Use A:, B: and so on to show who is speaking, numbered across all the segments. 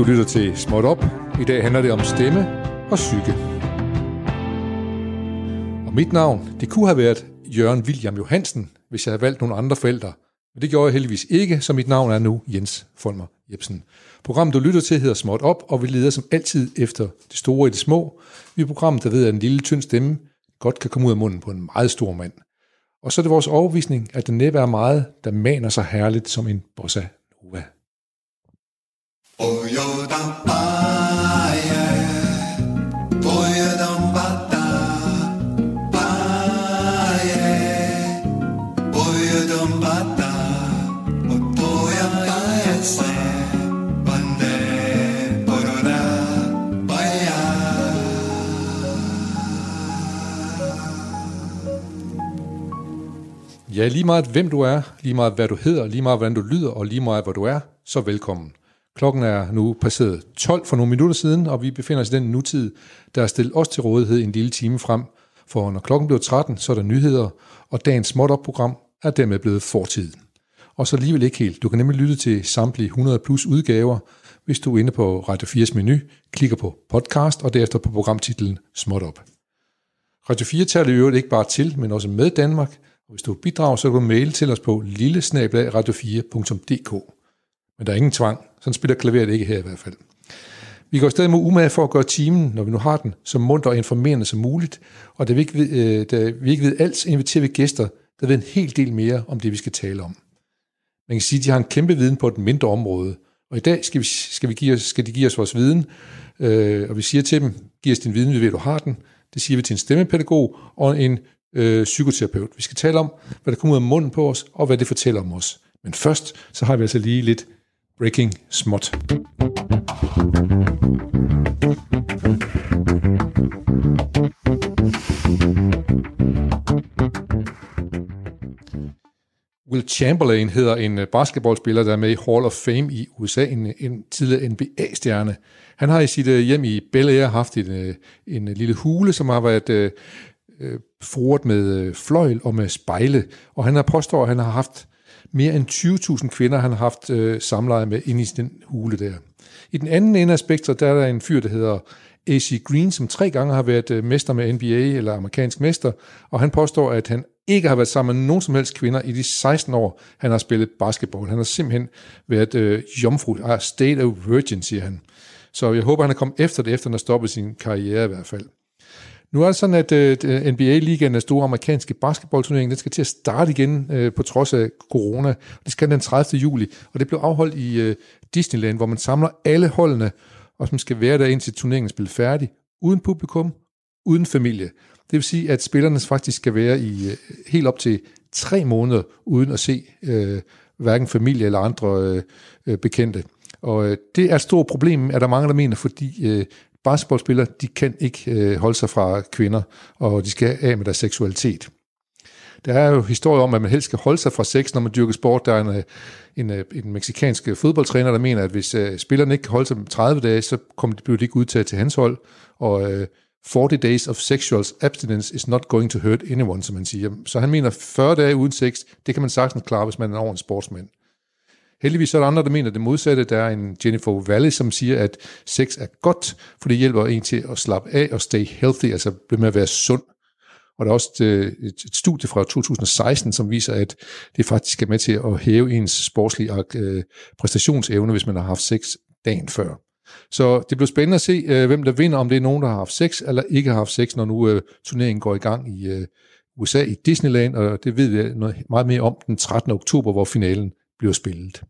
A: Du lytter til Småt Op. I dag handler det om stemme og psyke. Og mit navn, det kunne have været Jørgen William Johansen, hvis jeg havde valgt nogle andre forældre. Men det gjorde jeg heldigvis ikke, så mit navn er nu Jens Folmer Jebsen. Programmet, du lytter til, hedder Småt Op, og vi leder som altid efter det store i det små. Vi er programmet, der ved, at en lille tynd stemme godt kan komme ud af munden på en meget stor mand. Og så er det vores overbevisning, at det næppe er meget, der maner sig herligt som en bossa nova. Ja, lige meget hvem du er, lige meget hvad du hedder, lige meget hvordan du lyder, og lige meget hvor du er, så velkommen. Klokken er nu passeret 12 for nogle minutter siden, og vi befinder os i den nutid, der er stillet os til rådighed en lille time frem. For når klokken bliver 13, så er der nyheder, og dagens småt op program er dermed blevet fortid. Og så alligevel ikke helt. Du kan nemlig lytte til samtlige 100 plus udgaver, hvis du er inde på Radio 4's menu, klikker på podcast og derefter på programtitlen Småt op. Radio 4 tager det i øvrigt ikke bare til, men også med Danmark – og hvis du bidrager, så kan du mail til os på lillesnablagradio4.dk. Men der er ingen tvang. Sådan spiller klaveret ikke her i hvert fald. Vi går stadig med umage for at gøre timen, når vi nu har den, så mundt og informerende som muligt. Og da vi ikke ved, øh, da vi ikke ved alt, så inviterer vi gæster, der ved en hel del mere om det, vi skal tale om. Man kan sige, at de har en kæmpe viden på et mindre område. Og i dag skal, vi, skal, vi give os, skal de give os vores viden, øh, og vi siger til dem, giv os din viden, vi ved, at du har den. Det siger vi til en stemmepædagog og en øh, psykoterapeut. Vi skal tale om, hvad der kommer ud af munden på os, og hvad det fortæller om os. Men først, så har vi altså lige lidt breaking småt. Will Chamberlain hedder en øh, basketballspiller, der er med i Hall of Fame i USA, en, øh, en tidligere NBA-stjerne. Han har i sit øh, hjem i Bel Air haft en, en lille hule, som har været øh, foret med fløjl og med spejle, og han har påstået, at han har haft mere end 20.000 kvinder, han har haft øh, samleje med inde i den hule der. I den anden ende af spektret, der er der en fyr, der hedder AC Green, som tre gange har været øh, mester med NBA, eller amerikansk mester, og han påstår, at han ikke har været sammen med nogen som helst kvinder i de 16 år, han har spillet basketball. Han har simpelthen været øh, jomfru, ah, state of virgin, siger han. Så jeg håber, han er kommet efter det, efter han har stoppet sin karriere i hvert fald. Nu er det sådan, at øh, øh NBA-ligaen, den store amerikanske basketballturnering, den skal til at starte igen øh, på trods af corona. Det skal den 30. juli, og det blev afholdt i øh, Disneyland, hvor man samler alle holdene, og som skal være der indtil turneringen spiller spillet færdig, uden publikum, uden familie. Det vil sige, at spillerne faktisk skal være i øh, helt op til tre måneder, uden at se øh, hverken familie eller andre øh, øh bekendte. Og øh, det er et stort problem, er der mange, der mener, fordi øh, basketballspillere, de kan ikke øh, holde sig fra kvinder, og de skal af med deres seksualitet. Der er jo historier om, at man helst skal holde sig fra sex, når man dyrker sport. Der er en, øh, en, øh, en meksikansk øh, fodboldtræner, der mener, at hvis øh, spillerne ikke kan holde sig 30 dage, så kommer de, bliver de ikke udtaget til hans hold. Og øh, 40 days of sexual abstinence is not going to hurt anyone, som man siger. Så han mener, 40 dage uden sex, det kan man sagtens klare, hvis man er en ordentlig sportsmand. Heldigvis er der andre, der mener det modsatte. Der er en Jennifer Valley, som siger, at sex er godt, for det hjælper en til at slappe af og stay healthy, altså blive med at være sund. Og der er også øh, et, et studie fra 2016, som viser, at det faktisk er med til at hæve ens sportslige øh, præstationsevne, hvis man har haft sex dagen før. Så det bliver spændende at se, øh, hvem der vinder, om det er nogen, der har haft sex eller ikke har haft sex, når nu øh, turneringen går i gang i øh, USA i Disneyland, og det ved vi noget meget mere om den 13. oktober, hvor finalen bliver spillet.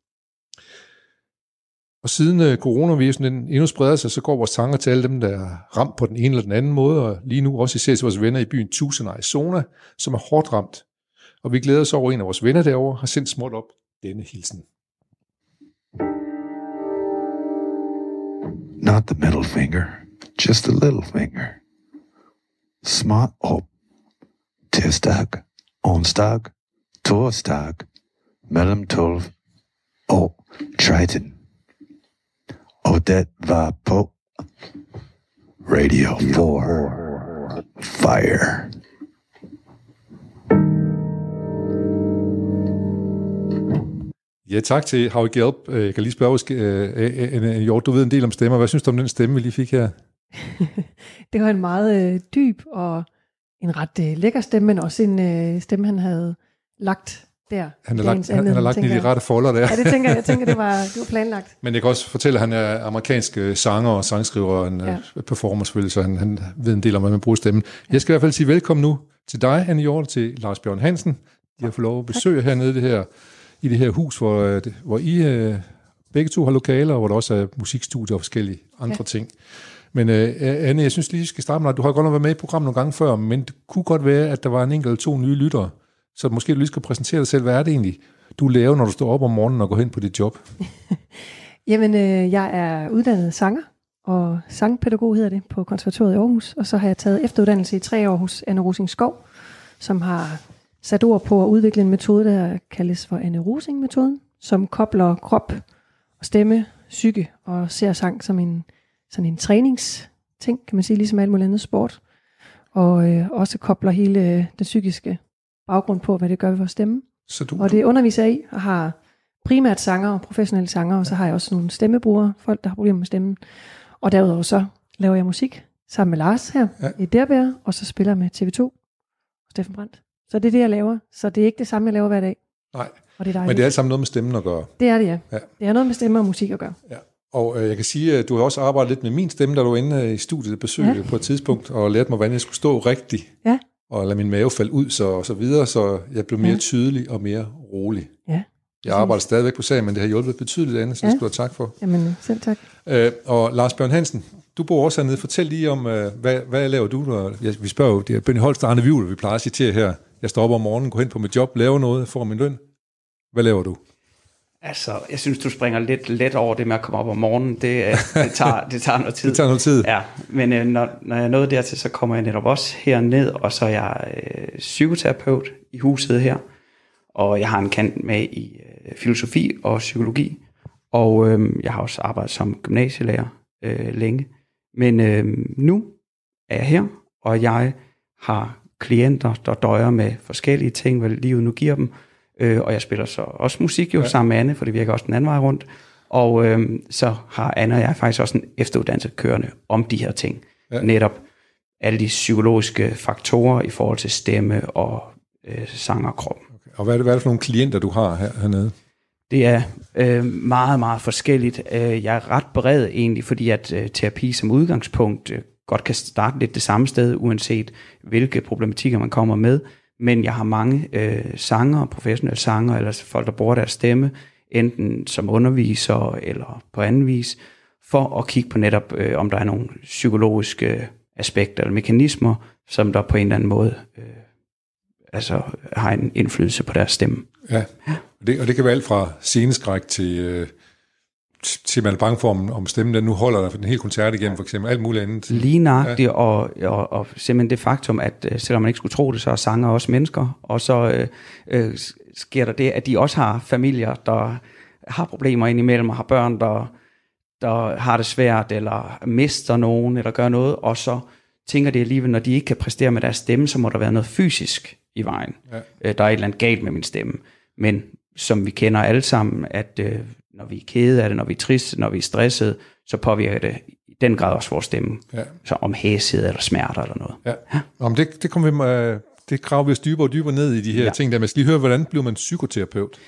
A: Og siden øh, coronavirusen den endnu spreder sig, så går vores tanker til alle dem, der er ramt på den ene eller den anden måde, og lige nu også især til vores venner i byen Tucson, Arizona, som er hårdt ramt. Og vi glæder os over, at en af vores venner derovre har sendt småt op denne hilsen.
B: Not the middle finger, just a little finger. Smart op. Tirsdag, onsdag, torsdag, mellem 12 og 13. Og det var på Radio 4 Fire.
A: Ja, tak til Howie Gelb. Øh, Jeg kan lige spørge, øh, øh, Hjort, du ved en del om stemmer. Hvad synes du om den stemme, vi lige fik her?
C: Det var en meget øh, dyb og en ret øh, lækker stemme, men også en øh, stemme, han havde lagt der.
A: Han har lagt, han, han har lagt den i de rette folder der.
C: Ja, det tænker jeg. Jeg tænker, det var, det var planlagt.
A: Men jeg kan også fortælle, at han er amerikansk øh, sanger og sangskriver og en
C: Ja.
A: ja. performer selvfølgelig, så han, han ved en del om, hvordan man bruger stemmen. Jeg skal i hvert fald sige velkommen nu til dig, Anne Hjort, til Lars Bjørn Hansen. De har fået lov at besøge hernede det her, i det her hus, hvor, øh, hvor I øh, begge to har lokaler, og hvor der også er musikstudier og forskellige andre ja. ting. Men øh, Anne, jeg synes lige, vi skal starte med dig. Du har godt nok været med i programmet nogle gange før, men det kunne godt være, at der var en enkelt eller to nye lyttere. Så måske du lige skal præsentere dig selv. Hvad er det egentlig, du laver, når du står op om morgenen og går hen på dit job?
C: Jamen, øh, jeg er uddannet sanger, og sangpædagog hedder det på konservatoriet i Aarhus. Og så har jeg taget efteruddannelse i tre år hos Anne Rosing Skov, som har sat ord på at udvikle en metode, der kaldes for Anne Rosing-metoden, som kobler krop og stemme, psyke og ser sang som en, sådan en træningsting, kan man sige, ligesom alt muligt andet sport. Og øh, også kobler hele øh, den psykiske baggrund på, hvad det gør ved vores stemme.
A: Så du,
C: Og det underviser jeg i, og har primært sanger og professionelle sanger, og så har jeg også nogle stemmebrugere, folk, der har problemer med stemmen. Og derudover så laver jeg musik sammen med Lars her
A: Ja.
C: i Derbær, og så spiller med TV2 og Steffen Brandt. Så det er det, jeg laver. Så det er ikke det samme, jeg laver hver dag.
A: Nej,
C: Og det er
A: men det er alt sammen noget med stemmen at gøre.
C: det er det, ja.
A: Ja.
C: Det er noget med stemme og musik at gøre.
A: Ja. Og øh, jeg kan sige, at du har også arbejdet lidt med min stemme, da du var inde øh, i studiet og besøgte. Ja. på et tidspunkt, og lærte mig, hvordan jeg skulle stå rigtigt,
C: Ja.
A: Og lade min mave falde ud, så, og så videre, så jeg blev mere
C: Ja.
A: tydelig og mere rolig.
C: Ja,
A: Jeg arbejder stadigvæk på sagen, men det har hjulpet betydeligt andet, så det
C: Ja.
A: skal du have tak for.
C: Jamen, selv tak.
A: Øh, og Lars Bjørn Hansen, du bor også hernede. Fortæl lige om, øh, hvad, hvad laver du? Og jeg, vi spørger jo, det er Benny Holst og Arne Vivl, vi plejer at citere her. Jeg står op om morgenen, går hen på mit job, laver noget, får min løn. Hvad laver du?
D: Altså, jeg synes, du springer lidt let over det med at komme op om morgenen. Det, øh, det, tager, det tager noget tid.
A: Det tager noget tid.
D: Ja, men øh, når, når jeg er nået dertil, så kommer jeg netop også herned, og så er jeg øh, psykoterapeut i huset her, og jeg har en kant med i øh, filosofi og psykologi, og øh, jeg har også arbejdet som gymnasielærer øh, længe. Men øh, nu er jeg her, og jeg har klienter, der døjer med forskellige ting, hvad livet nu giver dem, øh, og jeg spiller så også musik jo ja. sammen med Anne, for det virker også den anden vej rundt, og øh, så har Anne og jeg faktisk også en efteruddannelse kørende om de her ting.
A: Ja.
D: Netop alle de psykologiske faktorer i forhold til stemme og øh, sang og krop.
A: Og hvad er, det, hvad er det for nogle klienter, du har her, hernede?
D: Det er øh, meget, meget forskelligt. Øh, jeg er ret bred egentlig, fordi at øh, terapi som udgangspunkt øh, godt kan starte lidt det samme sted, uanset hvilke problematikker man kommer med. Men jeg har mange øh, sanger, professionelle sanger, eller folk, der bruger deres stemme, enten som underviser eller på anden vis, for at kigge på netop, øh, om der er nogle psykologiske aspekter eller mekanismer, som der på en eller anden måde øh, altså, har en indflydelse på deres stemme.
A: Ja, og det, og det kan være alt fra sceneskræk til, øh, til man er bange for, om, om stemmen den nu holder der for den hele koncert igennem, for eksempel, alt muligt andet.
D: Lige nøjagtigt, ja. og, og, og simpelthen det faktum, at øh, selvom man ikke skulle tro det, så er sanger også mennesker, og så øh, øh, sker der det, at de også har familier, der har problemer indimellem, og har børn, der, der har det svært, eller mister nogen, eller gør noget, og så tænker de alligevel, når de ikke kan præstere med deres stemme, så må der være noget fysisk i vejen.
A: Ja.
D: Øh, der er et eller andet galt med min stemme. Men som vi kender alle sammen, at øh, når vi er kede af det, når vi er triste, når vi er stressede, så påvirker det i den grad også vores stemme.
A: Ja.
D: Så om hæshed eller smerter eller noget.
A: Ja. Nå, men det, det, kommer vi, øh, det graver vi os dybere og dybere ned i de her ja.
D: Ja.
A: ting der. Men skal lige høre, hvordan bliver man psykoterapeut?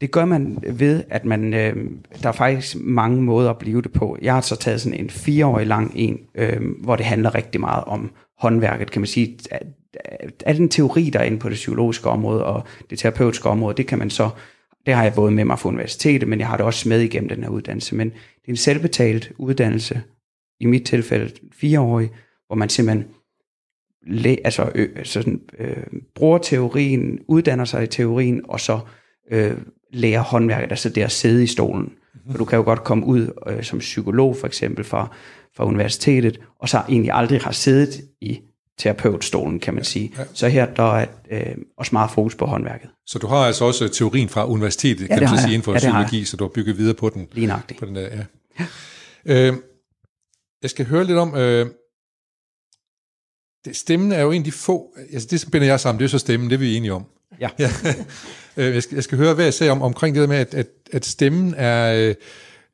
D: Det gør man ved, at man, øh, der er faktisk mange måder at blive det på. Jeg har så taget sådan en fireårig lang en, øh, hvor det handler rigtig meget om håndværket, kan man sige. Al den teori, der er inde på det psykologiske område og det terapeutiske område, det kan man så, det har jeg både med mig fra universitetet, men jeg har det også med igennem den her uddannelse. Men det er en selvbetalt uddannelse, i mit tilfælde fireårig, hvor man simpelthen læ- altså, ø, sådan, øh, bruger teorien, uddanner sig i teorien, og så øh, lærer håndværket, altså det at sidde i stolen. Mm-hmm. For du kan jo godt komme ud øh, som psykolog for eksempel fra, fra universitetet, og så egentlig aldrig har siddet i terapeutstolen, kan man sige. Ja. Så her der er øh, også meget fokus på håndværket.
A: Så du har altså også teorien fra universitetet, ja, kan man så sige, inden for
D: Ja,
A: psykologi, så du har bygget videre på den.
D: Lige nøjagtigt.
A: På den der, ja. Øh, jeg skal høre lidt om, øh, det, stemmen er jo en af de få, altså det som binder jeg sammen, det er så stemmen, det er vi enige om.
D: Ja.
A: ja. Øh, jeg, skal, jeg skal høre, hvad jeg sagde om, omkring det der med, at, at, at stemmen er, øh,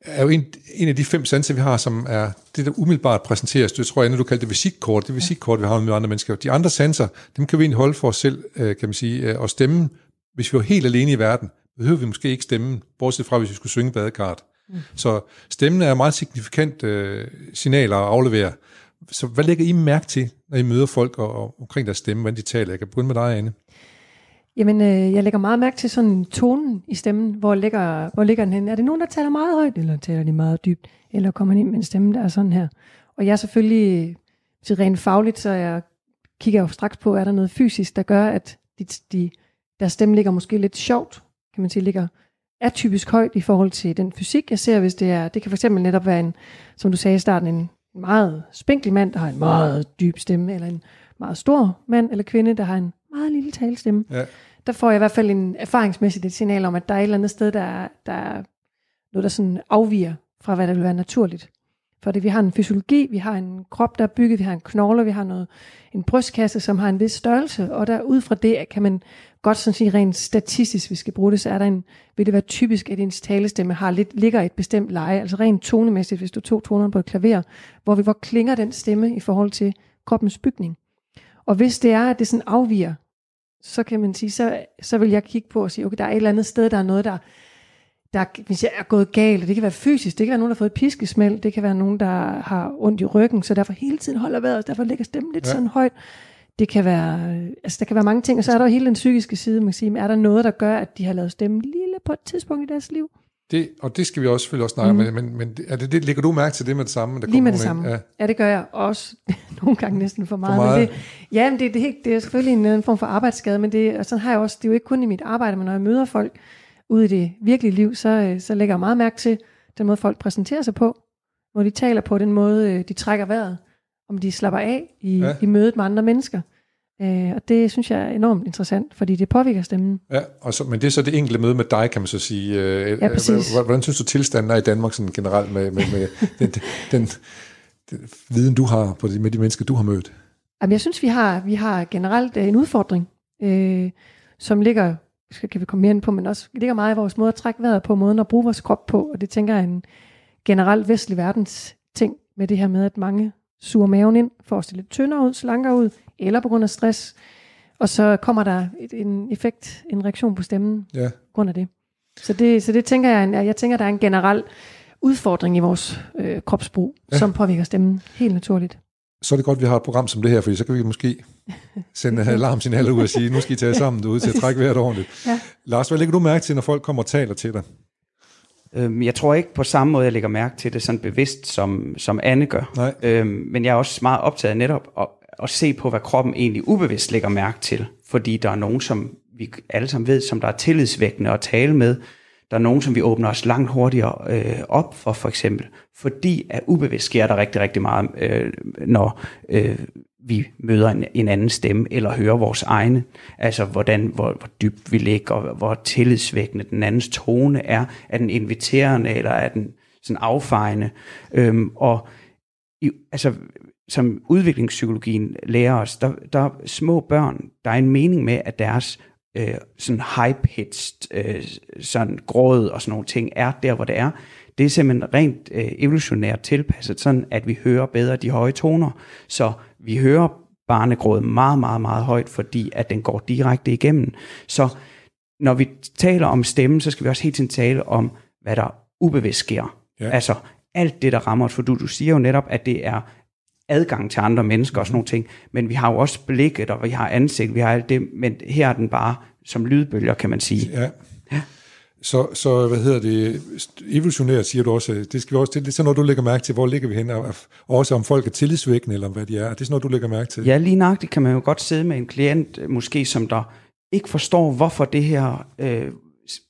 A: er jo en, en af de fem sanser, vi har, som er det, der umiddelbart præsenteres. Det tror jeg, du kalder det visitkort. Det visitkort, vi har med andre mennesker. De andre sanser, dem kan vi egentlig holde for os selv, øh, kan man sige. Og stemme, hvis vi var helt alene i verden, behøver vi måske ikke stemme, bortset fra, hvis vi skulle synge badekart. Mm. Så stemmen er et meget signifikant øh, signal at aflevere. Så hvad lægger I mærke til, når I møder folk og, og omkring deres stemme, hvordan de taler? Jeg kan begynde med dig, Anne.
C: Jamen, øh, jeg lægger meget mærke til sådan tonen i stemmen. Hvor ligger, hvor ligger den hen? Er det nogen, der taler meget højt, eller taler de meget dybt? Eller kommer man ind med en stemme, der er sådan her? Og jeg er selvfølgelig, øh, til rent fagligt, så jeg kigger jo straks på, er der noget fysisk, der gør, at de, de, deres stemme ligger måske lidt sjovt, kan man sige, ligger atypisk højt i forhold til den fysik, jeg ser, hvis det er, det kan fx netop være en, som du sagde i starten, en meget spinkel mand, der har en meget dyb stemme, eller en meget stor mand eller kvinde, der har en meget lille talestemme. Ja. Der får jeg i hvert fald en erfaringsmæssigt et signal om, at der er et eller andet sted, der er, der er noget, der sådan afviger fra, hvad der vil være naturligt. For det, vi har en fysiologi, vi har en krop, der er bygget, vi har en knogle, vi har noget, en brystkasse, som har en vis størrelse, og der ud fra det kan man godt sådan sige rent statistisk, vi skal bruge det, så er der en, vil det være typisk, at ens talestemme har lidt, ligger et bestemt leje, altså rent tonemæssigt, hvis du tog tonerne på et klaver, hvor vi hvor klinger den stemme i forhold til kroppens bygning. Og hvis det er, at det sådan afviger, så kan man sige, så, så vil jeg kigge på og sige, okay, der er et eller andet sted, der er noget, der, der hvis jeg er gået galt, det kan være fysisk, det kan være nogen, der har fået et piskesmæld, det kan være nogen, der har ondt i ryggen, så derfor hele tiden holder vejret, derfor ligger stemmen lidt ja. sådan højt. Det kan være, altså der kan være mange ting, og så er der jo hele den psykiske side, man kan sige, er der noget, der gør, at de har lavet stemmen lille på et tidspunkt i deres liv?
A: Det, og det skal vi også selvfølgelig også snakke mm. men, men er det, det, lægger du mærke til det med det samme?
C: Der Lige med det samme. Ja. ja, det gør jeg også nogle gange næsten for meget. For meget. Men det, ja, men det, det, det, det er selvfølgelig en, en form for arbejdsskade, men det, og sådan har jeg også, det er jo ikke kun i mit arbejde, men når jeg møder folk ude i det virkelige liv, så, så lægger jeg meget mærke til den måde, folk præsenterer sig på, hvor de taler på, den måde, øh, de trækker vejret, om de slapper af i, ja. i mødet med andre mennesker. Øh, og det synes jeg er enormt interessant, fordi det påvirker stemmen.
A: Ja, og så, men det er så det enkelte møde med dig, kan man så sige. Øh,
C: ja, præcis.
A: Hvordan synes du tilstanden er i Danmark sådan generelt med, med, med den, den, den, den viden, du har på de, med de mennesker, du har mødt?
C: Jamen, jeg synes, vi har, vi har generelt øh, en udfordring, øh, som ligger, skal, kan vi komme mere ind på, men også ligger meget i vores måde at trække vejret på, måden at bruge vores krop på, og det tænker jeg er en generelt vestlig verdens ting med det her med, at mange suger maven ind for at se lidt tyndere ud, slankere ud, eller på grund af stress. Og så kommer der et, en effekt, en reaktion på stemmen ja. på grund af det. Så det, så det tænker jeg, jeg tænker, der er en generel udfordring i vores øh, kropsbrug, ja. som påvirker stemmen helt naturligt.
A: Så er det godt, at vi har et program som det her, for så kan vi måske sende alarmsignaler ud og sige, nu skal I tage sammen derude til at trække vejret ordentligt. Ja. Lars, hvad lægger du mærke til, når folk kommer og taler til dig?
D: Øhm, jeg tror ikke på samme måde, jeg lægger mærke til det sådan bevidst, som, som Anne gør. Nej. Øhm, men jeg er også meget optaget netop at, at se på, hvad kroppen egentlig ubevidst lægger mærke til. Fordi der er nogen, som vi alle sammen ved, som der er tillidsvækkende at tale med. Der er nogen, som vi åbner os langt hurtigere øh, op for, for eksempel. Fordi at ubevidst sker der rigtig, rigtig meget, øh, når øh, vi møder en, en anden stemme, eller hører vores egne. Altså, hvordan, hvor, hvor dybt vi ligger, og hvor tillidsvækkende den andens tone er. Er den inviterende, eller er den sådan affejende? Øhm, og i, altså, som udviklingspsykologien lærer os, der, der er små børn, der er en mening med, at deres øh, sådan high-pitched, øh, sådan gråd og sådan nogle ting, er der, hvor det er. Det er simpelthen rent øh, evolutionært tilpasset, sådan at vi hører bedre de høje toner. Så vi hører barnegråd meget, meget, meget højt, fordi at den går direkte igennem. Så når vi taler om stemmen, så skal vi også hele tiden tale om, hvad der ubevidst sker. Ja. Altså alt det, der rammer os, for du, du siger jo netop, at det er adgang til andre mennesker og sådan nogle ting, men vi har jo også blikket, og vi har ansigt, vi har alt det, men her er den bare som lydbølger, kan man sige.
A: Ja. ja. Så, så hvad hedder det, evolutionært siger du også, det skal vi også til, det er sådan noget, du lægger mærke til, hvor ligger vi hen, og også om folk er tillidsvækkende, eller hvad de er, det er sådan noget, du lægger mærke til?
D: Ja, lige nøjagtigt kan man jo godt sidde med en klient, øh, måske som der ikke forstår, hvorfor det her øh,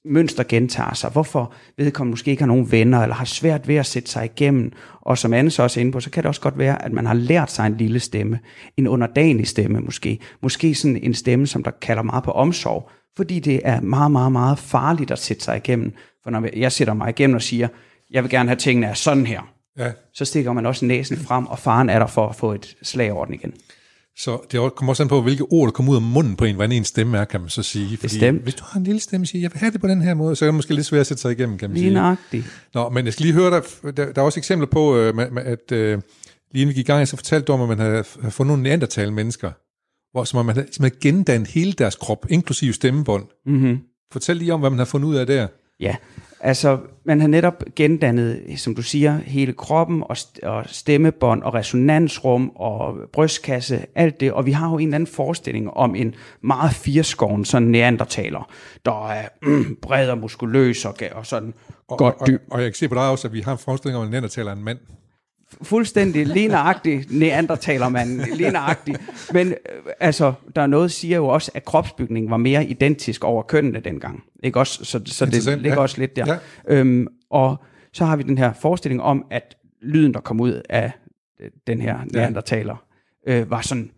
D: mønster gentager sig, hvorfor vedkommende måske ikke har nogen venner, eller har svært ved at sætte sig igennem, og som Anne så også er inde på, så kan det også godt være, at man har lært sig en lille stemme, en underdanig stemme måske, måske sådan en stemme, som der kalder meget på omsorg, fordi det er meget, meget, meget farligt at sætte sig igennem. For når jeg sætter mig igennem og siger, jeg vil gerne have tingene er sådan her, ja. så stikker man også næsen frem, og faren er der for at få et slag over den igen.
A: Så det kommer også an på, hvilke ord, der kommer ud af munden på en, hvordan en stemme er, kan man så sige. Fordi
D: Bestemt.
A: hvis du har en lille stemme, siger, jeg vil have det på den her måde, så er det måske lidt svært at sætte sig igennem, kan man
D: Lige
A: sige.
D: nøjagtigt.
A: Nå, men jeg skal lige høre dig, der, der er også eksempler på, øh, at øh, lige inden vi gik i gang, så fortalte du om, at man havde fundet nogle neandertal mennesker, hvor som om man som havde gendannet hele deres krop, inklusive stemmebånd.
D: Mm-hmm.
A: Fortæl lige om, hvad man har fundet ud af der.
D: Ja, altså man har netop gendannet, som du siger, hele kroppen og, og stemmebånd og resonansrum og brystkasse, alt det. Og vi har jo en eller anden forestilling om en meget firskoven sådan neandertaler, der er mm, bred og muskuløs og, og sådan
A: Og,
D: godt
A: og,
D: dyb.
A: og, og jeg kan se på dig også, at vi har en forestilling om, at en neandertaler er en mand.
D: Fuldstændig lige nøjagtig neandertalermand, lige nøjagtig. Men øh, altså, der er noget, siger jo også, at kropsbygningen var mere identisk over kønnene dengang. Ikke også? Så, så det ligger
A: ja.
D: også lidt der.
A: Ja.
D: Øhm, og så har vi den her forestilling om, at lyden, der kom ud af øh, den her neandertaler, øh, var sådan,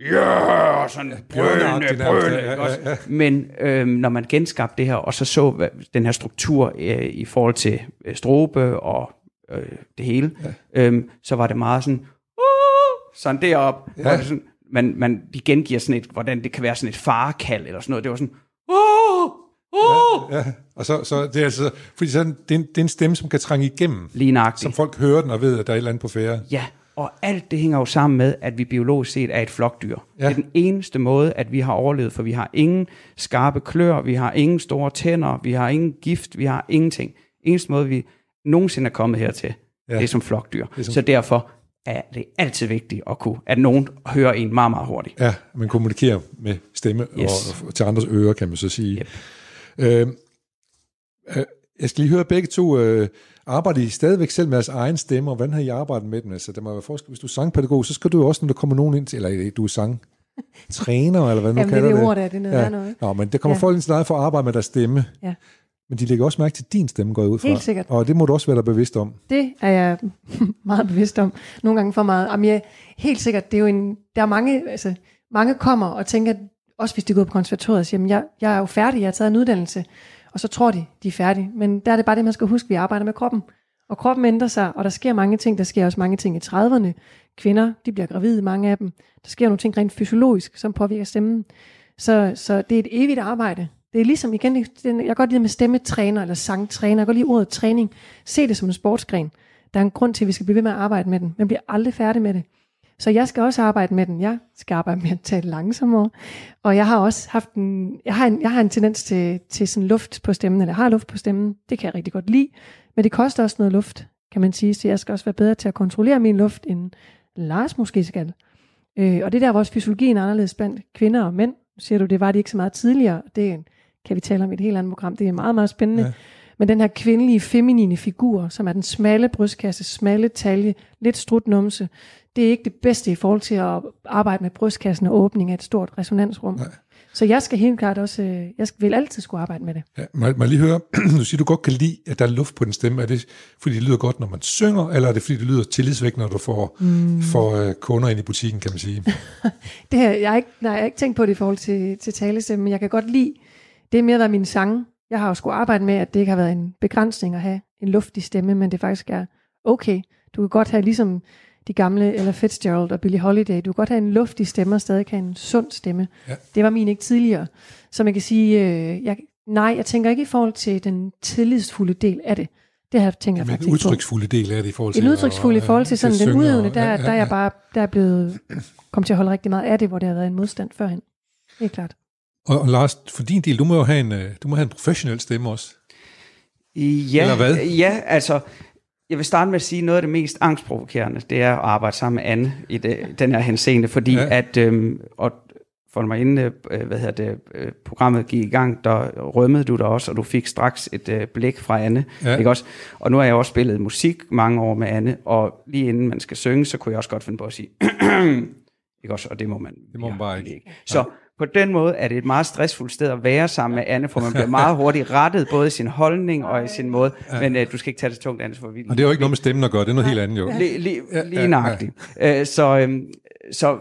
D: ja, sådan brølende, brølende,
A: ja, ja, ja.
D: Men øhm, når man genskabte det her, og så så hvad, den her struktur øh, i forhold til øh, strobe og øh, det hele, ja. øhm, så var det meget sådan, uh, sådan derop, ja. det sådan, man, man, de gengiver sådan et, hvordan det kan være sådan et farekald eller sådan noget. Det var sådan, uh, uh,
A: Ja, og så, så det er altså, fordi sådan, det, er en, det er en stemme, som kan trænge igennem,
D: lige nøjagtigt.
A: som folk hører den og ved, at der er et eller andet på færre.
D: Ja, og alt det hænger jo sammen med, at vi biologisk set er et flokdyr.
A: Ja.
D: Ja. Det er den eneste måde, at vi har overlevet, for vi har ingen skarpe klør, vi har ingen store tænder, vi har ingen gift, vi har ingenting. Eneste måde, vi nogensinde er kommet hertil, ja. det er som flokdyr.
A: som-
D: som... Så derfor er det altid vigtigt at kunne, at nogen hører en meget, meget hurtigt.
A: Ja, man kommunikerer med stemme yes. Og, og til andres ører, kan man så sige.
D: Yep.
A: Øh, øh, jeg skal lige høre begge to, øh, arbejder I stadigvæk selv med jeres egen stemme, og hvordan har I arbejdet med den? Altså, der må være forskel. Hvis du er sangpædagog, så skal du jo også, når der kommer nogen ind til, eller øh, du er sang træner, eller hvad nu
C: Jamen, det er
A: kalder
C: det
A: det.
C: ord, der er. Det er noget værd noget.
A: Nå, men der kommer ja.
C: Ja.
A: folk ind til dig for at arbejde med deres stemme.
C: Ja.
A: Men de lægger også mærke til din stemme, går ud fra.
C: Helt sikkert.
A: Og det må du også være dig bevidst om.
C: Det er jeg meget bevidst om. Nogle gange for meget. Jamen, jeg, helt sikkert, det er jo en, der er mange, altså, mange kommer og tænker, også hvis de går på konservatoriet, siger, jamen, jeg, jeg er jo færdig, jeg har taget en uddannelse, og så tror de, de er færdige. Men der er det bare det, man skal huske, vi arbejder med kroppen. Og kroppen ændrer sig, og der sker mange ting. Der sker også mange ting i 30'erne. Kvinder, de bliver gravide, mange af dem. Der sker nogle ting rent fysiologisk, som påvirker stemmen. Så, så det er et evigt arbejde. Det er ligesom, igen, det, jeg kan godt lide med stemmetræner eller sangtræner. Jeg kan godt lide ordet træning. Se det som en sportsgren. Der er en grund til, at vi skal blive ved med at arbejde med den. Man bliver aldrig færdig med det. Så jeg skal også arbejde med den. Jeg skal arbejde med at tale langsommere. Og jeg har også haft en, jeg har en, jeg har en tendens til, til sådan luft på stemmen, eller jeg har luft på stemmen. Det kan jeg rigtig godt lide. Men det koster også noget luft, kan man sige. Så jeg skal også være bedre til at kontrollere min luft, end Lars måske skal. Øh, og det er der, vores også fysiologien er anderledes blandt kvinder og mænd. Nu siger du, det var det ikke så meget tidligere. Det er kan vi tale om i et helt andet program. Det er meget, meget spændende.
A: Ja.
C: Men den her kvindelige, feminine figur, som er den smalle brystkasse, smalle talje, lidt strutnumse, det er ikke det bedste i forhold til at arbejde med brystkassen og åbning af et stort resonansrum.
A: Nej.
C: Så jeg skal helt klart også, øh, jeg vil altid skulle arbejde med det.
A: Ja, må, må jeg lige høre, du siger, du godt kan lide, at der er luft på din stemme. Er det, fordi det lyder godt, når man synger, eller er det, fordi det lyder tillidsvækkende, når du får, mm. får øh, kunder ind i butikken, kan man sige?
C: Det her, jeg har ikke, nej, jeg har ikke tænkt på det i forhold til, til talestemme, men jeg kan godt lide, det er mere været min sange. Jeg har jo skulle arbejde med, at det ikke har været en begrænsning at have en luftig stemme, men det faktisk er okay. Du kan godt have ligesom de gamle Ella Fitzgerald og Billie Holiday, du kan godt have en luftig stemme og stadig have en sund stemme.
A: Ja.
C: Det var min ikke tidligere. Så man kan sige, øh, jeg, nej, jeg tænker ikke i forhold til den tillidsfulde del af det. Det her tænker jeg
A: Men
C: faktisk
A: en
C: på.
A: udtryksfulde del af det i forhold til...
C: En udtryksfuld i forhold til sådan den udøvende, der,
A: ja,
C: der er jeg bare der er blevet kommet til at holde rigtig meget af det, hvor det har været en modstand førhen. Det er klart.
A: Og, og Lars, for din del, du må jo have en, øh, du må have en professionel stemme også.
D: Ja,
A: Eller hvad?
D: Ja, altså, jeg vil starte med at sige, noget af det mest angstprovokerende, det er at arbejde sammen med Anne i det, den her henseende, fordi
A: Ja.
D: at, øhm, og for mig inden øh, hvad hedder det, øh, programmet gik i gang, der rømmede du der også, og du fik straks et øh, blik fra Anne.
A: Ja.
D: Ikke også? Og nu har jeg også spillet musik mange år med Anne, og lige inden man skal synge, så kunne jeg også godt finde på at sige, ikke også? Og det må man,
A: Det må man bare ikke.
D: Så på den måde er det et meget stressfuldt sted at være sammen med Anne, for man bliver meget hurtigt rettet, både i sin holdning og i sin måde. Men øh, du skal ikke tage det tungt, Anne, for vi
A: Og det er jo ikke noget med stemmen at gøre, det er noget helt andet jo.
D: Lige, lige,
A: Ja,
D: lige
A: ja,
D: nøjagtigt. Øh, Så, øhm, så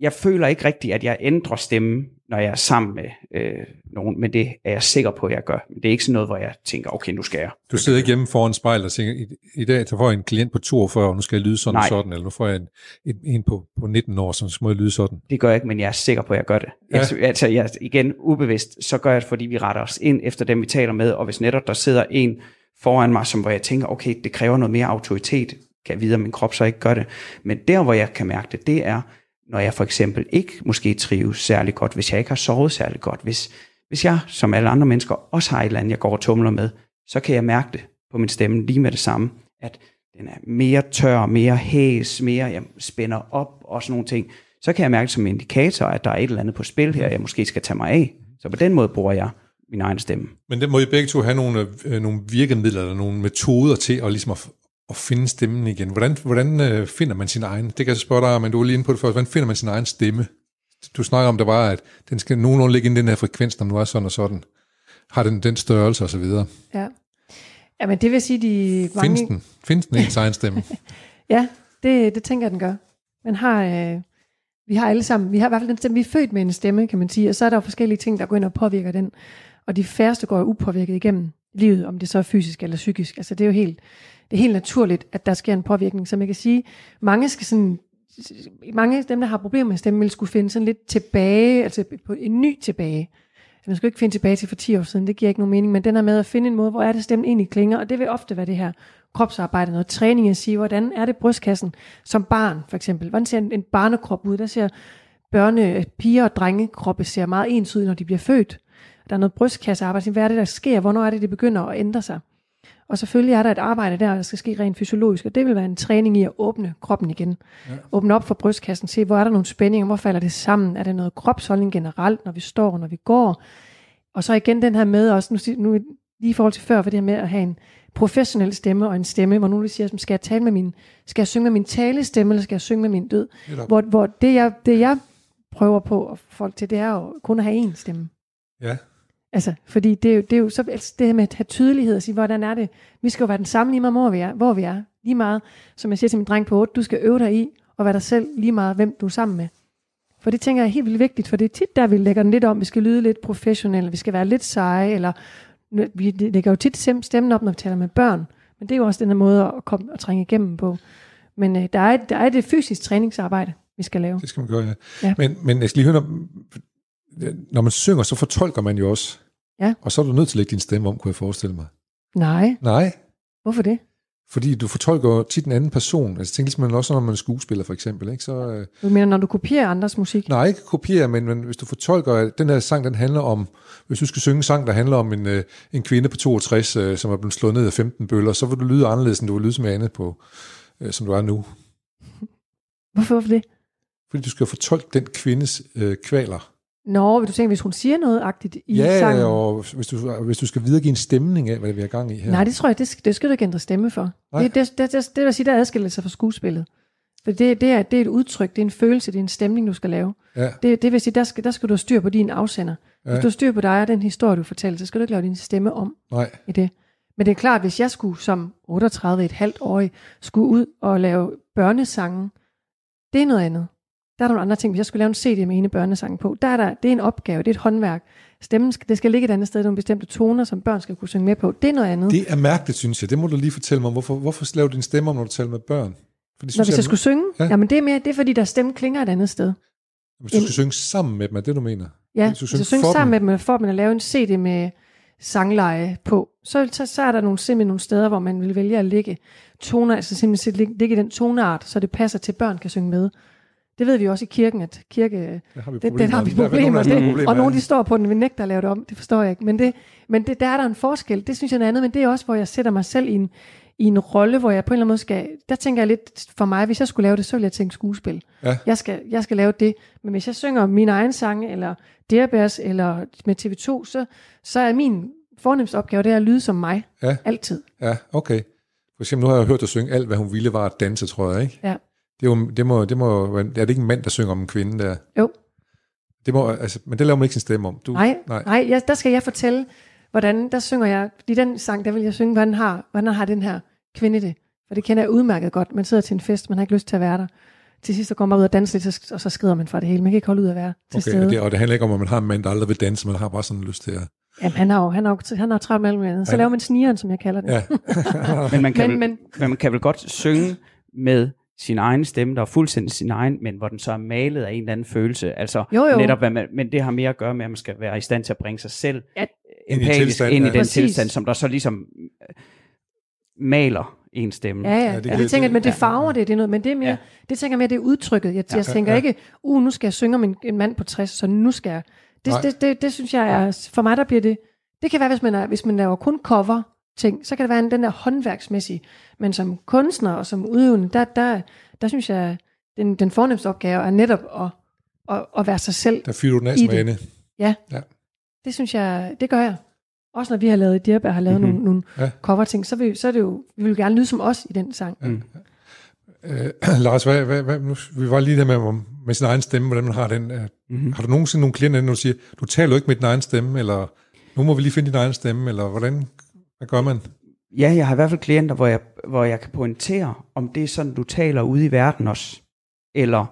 D: jeg føler ikke rigtigt, at jeg ændrer stemme når jeg er sammen med øh, nogen, men det er jeg sikker på, at jeg gør. Men det er ikke sådan noget, hvor jeg tænker, okay, nu skal jeg.
A: Du sidder ikke hjemme foran spejl og tænker, i, i dag så får jeg en klient på 42, og nu skal jeg lyde sådan
D: Nej.
A: sådan, eller nu får jeg en, en, en på, på 19 år, så må jeg lyde sådan.
D: Det gør jeg ikke, men jeg er sikker på, at jeg gør det.
A: Ja.
D: Ja. Altså, jeg, igen, ubevidst, så gør jeg det, fordi vi retter os ind efter dem, vi taler med, og hvis netop der sidder en foran mig, som hvor jeg tænker, okay, det kræver noget mere autoritet, kan jeg vide, at min krop så ikke gør det. Men der, hvor jeg kan mærke det, det er, når jeg for eksempel ikke måske trives særlig godt, hvis jeg ikke har sovet særlig godt, hvis, hvis jeg, som alle andre mennesker, også har et eller andet, jeg går og tumler med, så kan jeg mærke det på min stemme lige med det samme, at den er mere tør, mere hæs, mere jeg spænder op og sådan nogle ting. Så kan jeg mærke det som en indikator, at der er et eller andet på spil her, jeg måske skal tage mig af. Så på den måde bruger jeg min egen stemme.
A: Men det må I begge to have nogle, øh, nogle virkemidler, eller nogle metoder til at, ligesom at, at finde stemmen igen. Hvordan, hvordan øh, finder man sin egen? Det kan jeg spørge dig, men du er lige inde på det først. Hvordan finder man sin egen stemme? Du snakker om, det var, at den skal nogenlunde ligge inde i den her frekvens, når nu er sådan og sådan. Har den den størrelse og så videre.
C: Ja. Jamen, det vil sige, de mange...
A: Findes den? Findes den ens egen stemme?
C: Ja, det, det tænker jeg, den gør. Man har, øh, vi har alle sammen, vi har i hvert fald den stemme, vi er født med en stemme, kan man sige, og så er der jo forskellige ting, der går ind og påvirker den. Og de færreste går jo upåvirket igennem livet, om det så er fysisk eller psykisk. Altså det er jo helt, det er helt naturligt, at der sker en påvirkning. Så man kan sige, mange skal sådan, mange af dem, der har problemer med stemme, vil skulle finde sådan lidt tilbage, altså på en ny tilbage. Man skal jo ikke finde tilbage til for 10 år siden, det giver ikke nogen mening, men den er med at finde en måde, hvor er det stemmen egentlig klinger, og det vil ofte være det her kropsarbejde, noget træning at sige, hvordan er det brystkassen som barn for eksempel, hvordan ser en, en barnekrop ud, der ser børne, piger og drengekroppe ser meget ens ud, når de bliver født. Der er noget brystkassearbejde, hvad er det, der sker, hvornår er det, det begynder at ændre sig. Og selvfølgelig er der et arbejde der, der skal ske rent fysiologisk, og det vil være en træning i at åbne kroppen igen. Ja. Åbne op for brystkassen, se, hvor er der nogle spændinger, hvor falder det sammen, er det noget kropsholdning generelt, når vi står, når vi går. Og så igen den her med også, nu, nu lige i forhold til før, for det her med at have en professionel stemme og en stemme, hvor nogen siger, skal jeg tale med min, skal jeg synge med min talestemme, eller skal jeg synge med min død?
A: Netop.
C: Hvor, hvor det, jeg, det jeg prøver på at få folk til, det er jo kun at have én stemme.
A: Ja.
C: Altså, fordi det er jo, det er jo så, altså det her med at have tydelighed og sige, hvordan er det? Vi skal jo være den samme lige meget, hvor vi er. Hvor vi er. Lige meget, som jeg siger til min dreng på 8, du skal øve dig i at være dig selv lige meget, hvem du er sammen med. For det tænker jeg er helt vildt vigtigt, for det er tit der, vi lægger den lidt om, vi skal lyde lidt professionelle, vi skal være lidt seje, eller vi lægger jo tit stem- stemmen op, når vi taler med børn. Men det er jo også den her måde at komme og trænge igennem på. Men øh, der, er, der er det fysisk træningsarbejde, vi skal lave.
A: Det skal man gøre, ja.
C: Ja.
A: Men, men jeg skal lige høre, når, når man synger, så fortolker man jo også.
C: Ja.
A: Og så er du nødt til at lægge din stemme om, kunne jeg forestille mig.
C: Nej,
A: Nej,
C: hvorfor det?
A: fordi du fortolker tit en anden person. Altså, tænker ligesom, også, når man er skuespiller, for eksempel. Ikke? Så, øh,
C: Du mener, når du kopierer andres musik?
A: nej, ikke kopiere, men, men hvis du fortolker, at den her sang, den handler om, hvis du skal synge en sang, der handler om en, øh, en kvinde på 62, øh, som er blevet slået ned af 15 bøller, så vil du lyde anderledes, end du vil lyde som Anne på, øh, som du er nu.
C: Hvorfor, hvorfor det?
A: Fordi du skal fortolke den kvindes øh, kvaler.
C: Nå, vil du tænke, hvis hun siger noget agtigt i
A: Ja,
C: sangen?
A: og hvis du, hvis du skal videregive en stemning af, hvad vi har gang i her.
C: Nej, det tror jeg, det skal, det skal du ikke ændre stemme for.
A: Nej.
C: Det, det, det, det, det vil sige, der adskiller sig fra skuespillet. For det, det, er, det er et udtryk, det er en følelse, det er en stemning, du skal lave.
A: Ja.
C: Det, det vil sige, der skal, der skal du have styr på din afsender.
A: Ja.
C: Hvis du har styr på dig og den historie, du fortæller, så skal du ikke lave din stemme om
A: Nej,
C: i det. Men det er klart, hvis jeg skulle som 38 et halvt årig, skulle ud og lave børnesange, det er noget andet. Der er nogle andre ting. Hvis jeg skulle lave en CD med ene børnesange på, der er der, det er en opgave, det er et håndværk. Stemmen skal, det skal ligge et andet sted, nogle bestemte toner, som børn skal kunne synge med på. Det er noget andet.
A: det er mærkeligt, synes jeg. Det må du lige fortælle mig. Hvorfor, hvorfor laver du din stemme om, når du taler med børn? Fordi,
C: Når hvis jeg skulle synge,
A: Ja.
C: ja. jamen det er mere, det er fordi, der stemme klinger et andet sted.
A: Hvis du skal synge sammen med dem, er det, du mener?
C: Ja,
A: Hvis du
C: hvis jeg synger
A: for
C: sammen
A: dem.
C: med dem, eller for dem at lave en CD med sangleje på, så, så, så er der nogle, simpelthen nogle steder, hvor man vil vælge at ligge toner, altså simpelthen ligge, ligge i den toneart, så det passer til, at børn kan synge med. Det ved vi også i kirken, at kirke,
A: Der har vi
C: det, den har vi
A: er
C: problemer med.
A: problemer
C: Og nogle de står på den, vil nægte at lave det om. Det forstår jeg ikke. Men, det, men det, der er der en forskel. Det synes jeg er andet, men det er også, hvor jeg sætter mig selv i en, i en rolle, hvor jeg på en eller anden måde skal... Der tænker jeg lidt for mig, hvis jeg skulle lave det, så ville jeg tænke skuespil.
A: Ja.
C: Jeg, skal, jeg skal lave det. Men hvis jeg synger min egen sange, eller Derbærs, eller med TV2, så, så er min fornemmeste opgave, det er at lyde som mig.
A: Ja.
C: Altid.
A: Ja, okay. For eksempel, nu har jeg hørt dig synge alt, hvad hun ville, var at danse, tror jeg, ikke?
C: Ja.
A: Det, er jo, det, må, det må, er det ikke en mand, der synger om en kvinde der?
C: Jo.
A: Det må, altså, men det laver man ikke sin stemme om. Du,
C: Nej,
A: nej.
C: nej jeg, der skal jeg fortælle, hvordan, der synger jeg, i den sang, der vil jeg synge, hvordan har, hvordan har den her kvinde det. For det kender jeg udmærket godt. Man sidder til en fest, man har ikke lyst til at være der. til sidst så går man ud og danser lidt, og så skrider man fra det hele. Man kan ikke holde ud at være til
A: Okay,
C: stede.
A: og det, og det handler ikke om, at man har en mand, der aldrig vil danse, man har bare sådan lyst til at...
C: Jamen, han har jo han har, jo- han har travlt med alt muligt andet. Så
A: Ja.
C: laver man snigeren, som jeg kalder det.
A: Ja,
D: Men man kan,
C: Men-
D: vel,
C: men-
D: men man kan vel godt synge med sin egen stemme, der er fuldstændig sin egen, men hvor den så er malet af en eller anden følelse. Altså
C: Jo, jo.
D: netop, hvad man, men det har mere at gøre med, at man skal være i stand til at bringe sig selv
C: Ja.
A: Ind i
D: empatisk
A: tilstand,
D: ind i
A: ja.
D: den
C: Præcis.
D: tilstand, som der så ligesom øh, maler en stemme.
C: Ja, ja.
A: Ja, det
C: det, jeg tænker,
A: det-
C: men det farver det, det er noget, men det er mere,
D: Ja.
C: det tænker jeg mere, det er udtrykket. Jeg, jeg
A: Ja.
C: tænker
A: Ja.
C: ikke, uh, nu skal jeg synge om en, en mand på 60, så nu skal jeg. Det,
A: Nej.
C: det, det, det, synes jeg er, for mig der bliver det, det kan være, hvis man, er, hvis man laver kun cover ting, så kan det være en, den der håndværksmæssige, men som kunstner og som udøvende, der, der, der synes jeg, den, den fornemmeste opgave er netop at, at, at være sig selv.
A: der fylder du den af
C: I det.
A: smagene.
C: Det synes jeg, det gør jeg. Også når vi har lavet Dirbe og har lavet
D: Mhm.
C: mm-hmm. nogle, nogle
A: Ja.
C: ja. cover ting, så, vil, så er det jo, vi vil gerne lyde som os i den sang.
D: Mm.
A: Øh, Lars, hvad, hvad, hvad, nu, vi var lige der med, med sin egen stemme, hvordan man har den. Øh,
D: Mm-hmm.
A: har du nogensinde nogle klienter, når du siger, du taler jo ikke med din egen stemme, eller nu må vi lige finde din egen stemme, eller hvordan, hvad gør man?
D: Ja, jeg har i hvert fald klienter, hvor jeg, hvor jeg kan pointere, om det er sådan, du taler ude i verden også, eller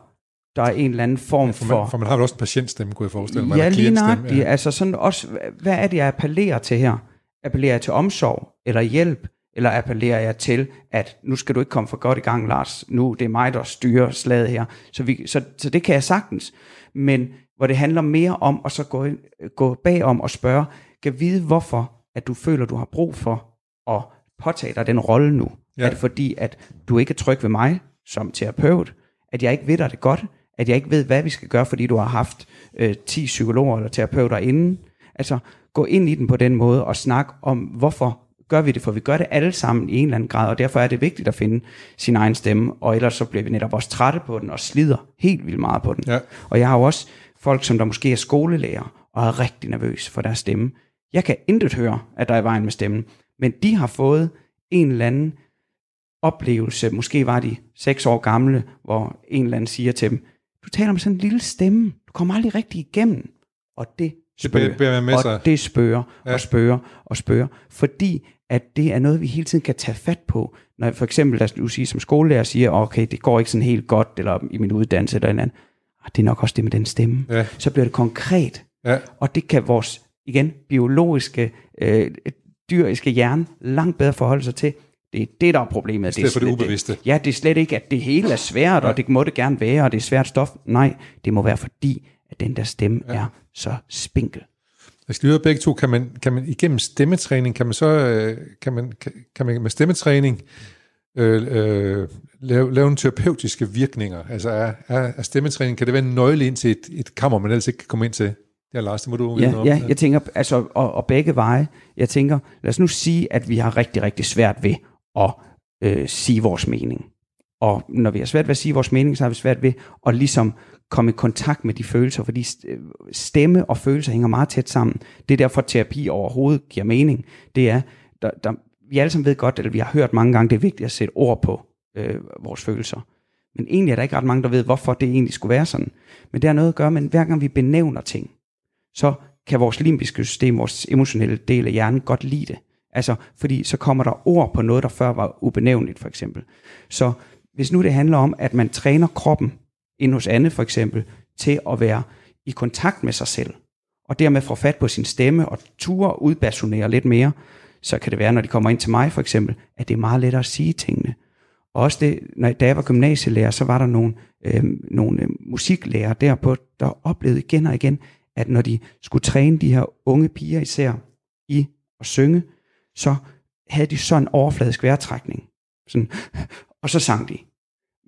D: der er en eller anden form
A: For
D: for...
A: man, for man har jo også en patientstemme, kunne jeg forestille mig.
D: Ja, lige nøjagtigt. Ja. Altså sådan også, hvad er det, jeg appellerer til her? Appellerer jeg til omsorg, eller hjælp, eller appellerer jeg til, at nu skal du ikke komme for godt i gang, Lars. Nu det er mig, der styrer slaget her. Så, vi, så, så det kan jeg sagtens. Men hvor det handler mere om at så gå, gå bagom og spørge, kan vide, hvorfor at du føler, du har brug for at påtage dig den rolle nu.
A: Ja.
D: Er det fordi, at du ikke er tryg ved mig som terapeut? At jeg ikke ved dig det godt? At jeg ikke ved, hvad vi skal gøre, fordi du har haft øh, 10 psykologer eller terapeuter inden? Altså, gå ind i den på den måde og snak om, hvorfor gør vi det? For vi gør det alle sammen i en eller anden grad, og derfor er det vigtigt at finde sin egen stemme, og ellers så bliver vi netop også trætte på den og slider helt vildt meget på den.
A: Ja.
D: Og jeg har jo også folk, som der måske er skolelærer og er rigtig nervøs for deres stemme. Jeg kan intet høre, at der er i vejen med stemmen, men de har fået en eller anden oplevelse, måske var de seks år gamle, hvor en eller anden siger til dem, du taler med sådan en lille stemme, du kommer aldrig rigtig igennem. Og det
A: Det
D: spørger,
A: bærer man med sig.
D: og det spørger
A: Ja.
D: og spørger og spørger, fordi at det er noget, vi hele tiden kan tage fat på. Når jeg for eksempel, lad os sige, som skolelærer siger, okay, det går ikke sådan helt godt, eller i min uddannelse eller en anden, "Ah, det er nok også det med den stemme.
A: Ja.
D: Så bliver det konkret,
A: Ja,
D: og det kan vores, igen, biologiske, øh, dyriske hjerne langt bedre forholde sig til. Det er det, der er problemet.
A: I stedet for det ubevidste.
D: Ja, det er slet ikke, at det hele er svært,
A: Ja.
D: og det må det gerne være, og det er svært stof. Nej, det må være fordi, at den der stemme
A: Ja.
D: er så spinkel.
A: Jeg skal høre begge to, kan man, kan man igennem stemmetræning, kan man så, øh, kan man, kan, kan man med stemmetræning øh, øh, lave, lave nogle terapeutiske virkninger? Altså er, er, er stemmetræning, kan det være en nøgle ind til et, et kammer, man ellers ikke kan komme ind til? Ja, Lars, det må du
D: Ja, ja, jeg tænker, altså, og, og begge veje, jeg tænker, lad os nu sige, at vi har rigtig, rigtig svært ved at øh, sige vores mening. Og når vi har svært ved at sige vores mening, så har vi svært ved at ligesom komme i kontakt med de følelser, fordi øh, stemme og følelser hænger meget tæt sammen. Det er derfor, at terapi overhovedet giver mening. Det er, der, der, vi alle sammen ved godt, eller vi har hørt mange gange, det er vigtigt at sætte ord på øh, vores følelser. Men egentlig er der ikke ret mange, der ved, hvorfor det egentlig skulle være sådan. Men det har noget at gøre med, at hver gang vi benævner ting, så kan vores limbiske system, vores emotionelle del af hjernen godt lide det. Altså, fordi så kommer der ord på noget, der før var ubenævnligt, for eksempel. Så hvis nu det handler om, at man træner kroppen, ind hos Anne for eksempel, til at være i kontakt med sig selv, og dermed få fat på sin stemme og ture udbasonere lidt mere, så kan det være, når de kommer ind til mig for eksempel, at det er meget lettere at sige tingene. Og også det, når, da jeg var gymnasielærer, så var der nogle, øh, nogle øh, musiklærer derpå, der oplevede igen og igen, at når de skulle træne de her unge piger især i at synge, så havde de sådan en overfladisk vejrtrækning. Sådan, og så sang de.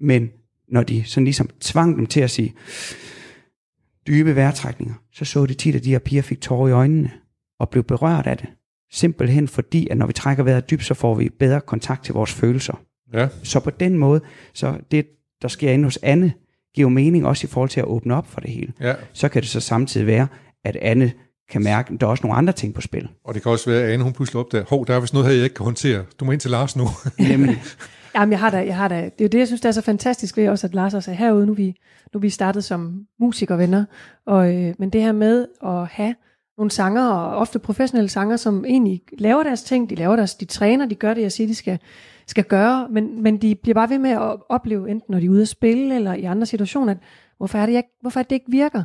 D: Men når de sådan ligesom tvang dem til at sige dybe vejrtrækninger, så så de tit, at de her piger fik tårer i øjnene og blev berørt af det. Simpelthen fordi, at når vi trækker vejret dybt, så får vi bedre kontakt til vores følelser.
A: Ja,
D: Så på den måde, så det, der sker inde hos Anne, giver jo mening også i forhold til at åbne op for det hele.
A: ja.
D: Så kan det så samtidig være, at Anne kan mærke, at der er også nogle andre ting på spil.
A: Og det kan også være, at Ane, hun pludselig opdager, hov, der er vist noget her, jeg ikke kan håndtere. Du må ind til Lars nu.
D: Nemlig,
C: Jamen, jeg har da, jeg har da, det er jo det, jeg synes, der er så fantastisk ved også, at Lars også er herude. Nu er vi, nu vi startet som musikervenner. Og, øh, men det her med at have nogle sanger, og ofte professionelle sanger, som egentlig laver deres ting, de laver deres, de træner, de gør det, jeg siger, de skal skal gøre, men, men de bliver bare ved med at opleve, enten når de er ude at spille, eller i andre situationer, at hvorfor er det, jeg, hvorfor er det ikke virker?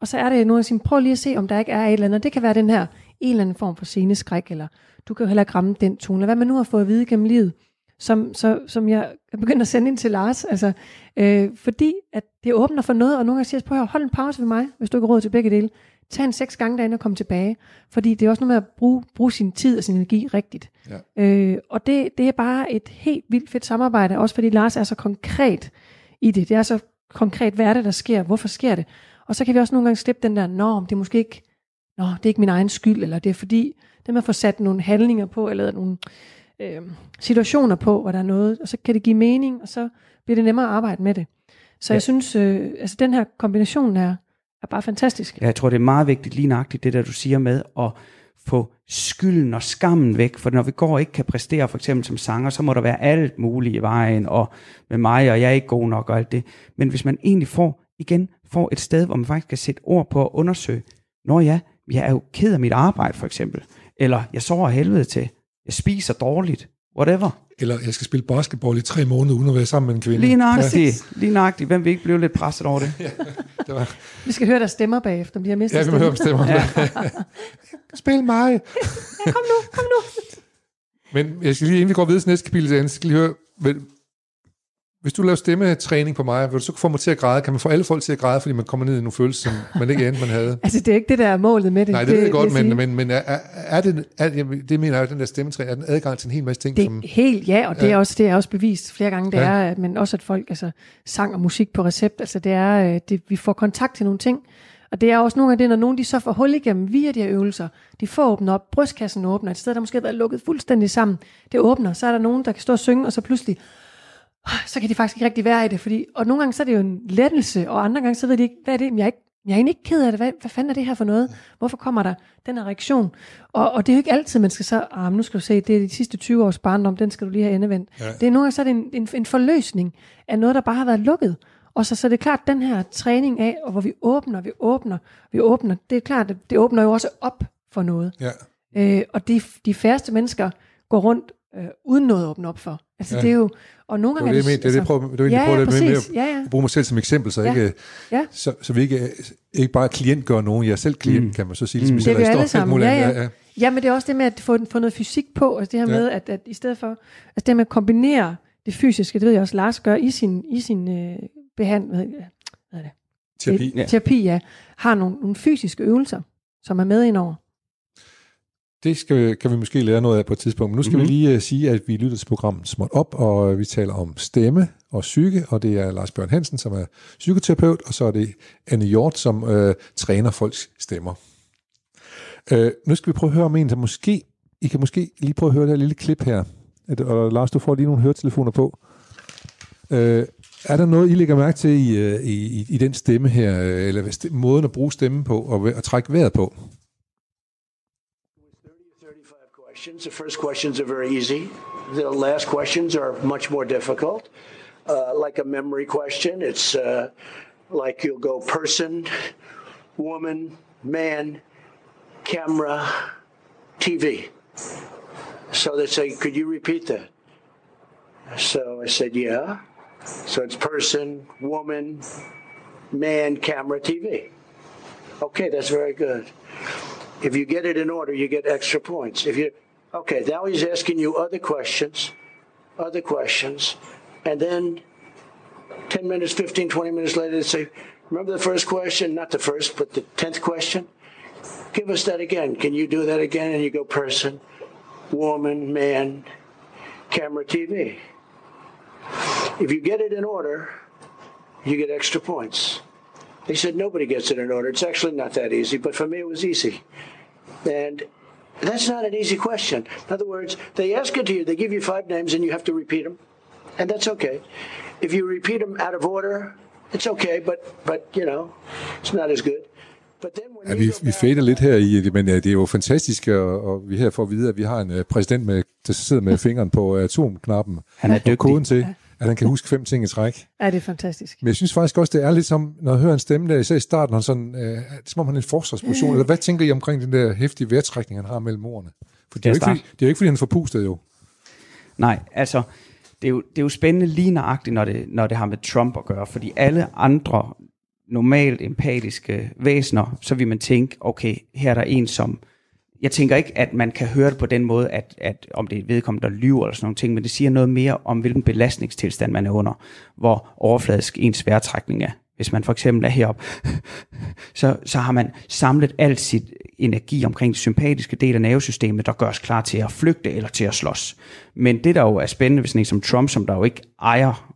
C: Og så er det nogen, der siger, prøv lige at se, om der ikke er et eller andet. Det kan være den her, en eller anden form for sceneskræk, eller du kan jo heller ikke ramme den tone, eller hvad man nu har fået at vide gennem livet, som, så, som jeg er begyndt at sende ind til Lars, altså, øh, fordi at det åbner for noget, og nogle gange siger, prøv at hold en pause ved mig, hvis du ikke har råd til begge dele. Tag en seks gange derinde og kom tilbage, fordi det er også noget med at bruge, bruge sin tid og sin energi rigtigt. Ja. Øh, og det, det er bare et helt vildt fedt samarbejde, også fordi Lars er så konkret i det. Det er så konkret, hvad er det, der sker, hvorfor sker det? Og så kan vi også nogle gange slippe den der norm, det er måske ikke, nå, det er ikke min egen skyld, eller det er fordi, det med at få sat nogle handlinger på, eller nogle øh, situationer på, hvor der er noget, og så kan det give mening, og så bliver det nemmere at arbejde med det. Så ja. jeg synes, øh, altså den her kombination er, er bare fantastisk.
D: Ja, jeg tror, det er meget vigtigt lige nøjagtigt, det der du siger med at få skylden og skammen væk, for når vi går og ikke kan præstere, for eksempel som sanger, så må der være alt muligt i vejen, og med mig, og jeg er ikke god nok, og alt det. Men hvis man egentlig får, igen, får et sted, hvor man faktisk kan sætte ord på at undersøge, når ja, jeg er jo ked af mit arbejde, for eksempel, eller jeg sover helvede til, jeg spiser dårligt, whatever.
A: Eller jeg skal spille basketball i tre måneder, uden at være sammen med en kvinde.
D: Lige nøjagtigt. Ja. Lige nøjagtigt. Hvem vil ikke blive lidt presset over det? ja,
C: det var... Vi skal høre deres stemmer bagefter, om de har mistet
A: Ja, vi må høre om stemmer. ja. Spil mig.
C: ja, kom nu, kom nu.
A: Men jeg skal lige, inden vi går videre til næste kapitel, så skal lige høre, hvis du laver stemmetræning på mig, vil du så få mig til at græde? Kan man få alle folk til at græde, fordi man kommer ned i nogle følelser, som man ikke anede, man havde?
C: altså, det er ikke det, der er målet med det.
A: Nej, det, det ved jeg godt, men, men, men er, er, det, er, det mener jeg, den der stemmetræning, er den adgang til en hel masse ting?
C: Det er
A: som,
C: helt, ja, og det, ja. er også, det er også bevist flere gange, det ja. er, men også at folk, altså sang og musik på recept, altså det er, øh, det, vi får kontakt til nogle ting, og det er også nogle af det, når nogen de så får hul igennem via de her øvelser, de får åbnet op, brystkassen åbner, et sted, der måske har været lukket fuldstændig sammen, det åbner, så er der nogen, der kan stå og synge, og så pludselig, så kan de faktisk ikke rigtig være i det, fordi, og nogle gange så er det jo en lettelse, og andre gange så ved de ikke, hvad er det, jeg er, ikke, jeg er egentlig ikke ked af det, hvad, hvad fanden er det her for noget? Hvorfor kommer der den her reaktion? Og, og det er jo ikke altid, man skal så, ah, nu skal du se, det er de sidste 20 års barndom, den skal du lige have endevendt. Ja. Det er nogle gange så er det en, en, en forløsning af noget, der bare har været lukket. Og så, så det er klart, den her træning af, og hvor vi åbner, vi åbner, vi åbner, det er klart, det, det åbner jo også op for noget. Ja. Øh, og de, de færreste mennesker går rundt øh, uden noget at åbne op for. Altså ja. det er jo, og nogle gange
A: det, er det, det, det, det, prøver, det er ja, ja, det med, at ja, ja. bruge mig selv som eksempel, så, ja. ikke, ja. så, så vi ikke, ikke bare klient gør nogen, jeg er selv klient, mm. kan man så sige.
C: Mm. Det er vi alle sammen, ja, ja. ja, ja. men det er også det med at få, få noget fysik på, altså det her ja. med, at, at i stedet for, altså det med at kombinere det fysiske, det ved jeg også, Lars gør i sin, i sin øh, behandling, hvad er det?
A: Terapi.
C: Ja. Terapi, ja. Har nogle, nogle fysiske øvelser, som er med ind over.
A: Det skal, kan vi måske lære noget af på et tidspunkt. Men nu skal mm-hmm. vi lige uh, sige, at vi lytter til programmet Småt Op, og vi taler om stemme og psyke, og det er Lars Bjørn Hansen, som er psykoterapeut, og så er det Anne Hjort, som uh, træner folks stemmer. Uh, nu skal vi prøve at høre om en, der måske, I kan måske lige prøve at høre det her lille klip her. Og Lars, du får lige nogle høretelefoner på. Uh, er der noget, I lægger mærke til i, i, i den stemme her, eller måden at bruge stemmen på og at trække vejret på?
E: Questions. The first questions are very easy. The last questions are much more difficult. Uh, like a memory question, it's uh, like you'll go person, woman, man, camera, TV. So they say, Could you repeat that? So I said, Yeah. So it's person, woman, man, camera, TV. Okay, that's very good. If you get it in order, you get extra points. If you Okay, now he's asking you other questions, other questions, and then 10 minutes, 15, 20 minutes later, they say, Remember the first question? Not the first, but the 10th question? Give us that again. Can you do that again? And you go person, woman, man, camera, TV. If you get it in order, you get extra points. They said nobody gets it in order. It's actually not that easy, but for me it was easy. And That's not an easy question. In other words, they ask it to you, they give you five names, and you have to repeat them, and that's okay. If you repeat them out of order, it's okay, but but you know, it's not as good.
A: Ja, vi, vi fader lidt her i det, men ja, det er jo fantastisk, og, og vi her får at vide, at vi har en uh, præsident, med, der sidder med fingeren på uh, atomknappen.
D: Han er dygtig.
A: koden til, at han kan huske fem ting i træk.
C: Ja, det er fantastisk.
A: Men jeg synes faktisk også, det er lidt som, når jeg hører en stemme der, især i starten, han sådan, uh, det er som om han er en forsvarsposition. Eller hvad tænker I omkring den der hæftige vejrtrækning, han har mellem ordene? For det er, jo ikke, fordi, det er jo ikke, fordi han er forpustet jo.
D: Nej, altså, det er, jo, det er jo spændende lige nøjagtigt, når det, når det har med Trump at gøre, fordi alle andre normalt empatiske væsener, så vil man tænke, okay, her er der en, som... Jeg tænker ikke, at man kan høre det på den måde, at, at om det er vedkommende, der lyver eller sådan nogle ting, men det siger noget mere om, hvilken belastningstilstand man er under, hvor overfladisk ens vejrtrækning er. Hvis man for eksempel er heroppe, så, så har man samlet alt sit energi omkring den sympatiske del af nervesystemet, der gør os klar til at flygte eller til at slås. Men det, der jo er spændende ved sådan en som Trump, som der jo ikke ejer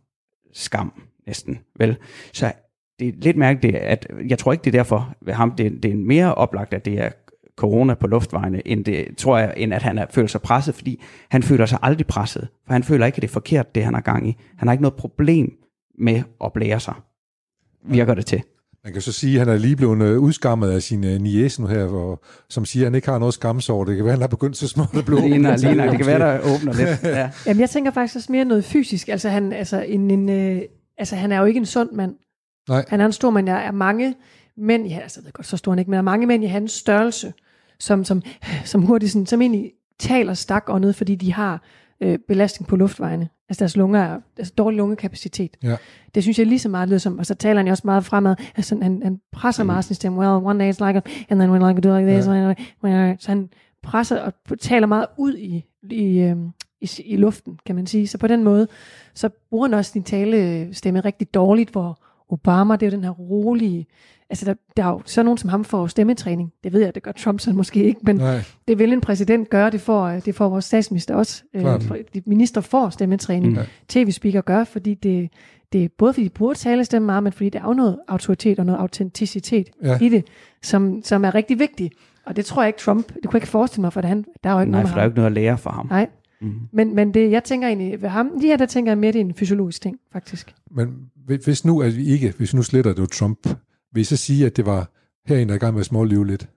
D: skam næsten, vel? Så det er lidt mærkeligt, at jeg tror ikke, det er derfor ved ham, det, det er mere oplagt, at det er corona på luftvejene, end, det, tror jeg, end at han er, føler sig presset, fordi han føler sig aldrig presset, for han føler ikke, at det er forkert, det han har gang i. Han har ikke noget problem med at blære sig, virker det til.
A: Man kan så sige, at han er lige blevet øh, udskammet af sin uh, niece nu her, hvor, som siger, at han ikke har noget skamsår. Det kan være, at han er begyndt så småt at blive
D: Ligner, ligner, det kan være, der åbner lidt. Ja.
C: Jamen, jeg tænker faktisk også mere noget fysisk. Altså, han, altså, en, en, øh, altså, han er jo ikke en sund mand.
A: Nej.
C: Han er en stor mand. Jeg er mange mænd, ja, altså, jeg ved godt, så stor han ikke, men der er mange mænd i hans størrelse, som, som, som hurtigt sådan, som egentlig taler stakåndet, fordi de har øh, belastning på luftvejene. Altså deres lunger er altså dårlig lungekapacitet.
A: Ja.
C: Det synes jeg lige så meget lyder som, og så taler han jo også meget fremad. Altså han, han presser
A: Mm.
C: meget sin stemme. Well, one day it's like, a, and then we're like do like this. Ja. Så han presser og taler meget ud i, i, øhm, i, i luften, kan man sige. Så på den måde, så bruger han også sin talestemme rigtig dårligt, hvor Obama, det er jo den her rolige, altså der, der er jo så nogen som ham får stemmetræning. Det ved jeg, det gør Trump så måske ikke, men
A: Nej.
C: det vil en præsident gøre, det får, det får vores statsminister også. Øh,
A: Klart.
C: de minister får stemmetræning.
A: Mm.
C: TV-speaker gør, fordi det, det er både fordi de bruger talestemme meget, men fordi der er jo noget autoritet og noget autenticitet
A: Ja.
C: i det, som, som er rigtig vigtigt. Og det tror jeg ikke Trump, det kunne jeg ikke forestille mig, for han, der er jo ikke
D: Nej,
C: noget
D: for der er jo ikke noget at lære for ham.
C: Nej,
D: Mm.
C: men, men det, jeg tænker egentlig ved ham, lige her, der tænker jeg mere, det er en fysiologisk ting, faktisk.
A: Men hvi- hvis nu, at vi ikke, hvis vi nu sletter det var Trump, vil I så sige, at det var her en, der er i gang med at smålive lidt?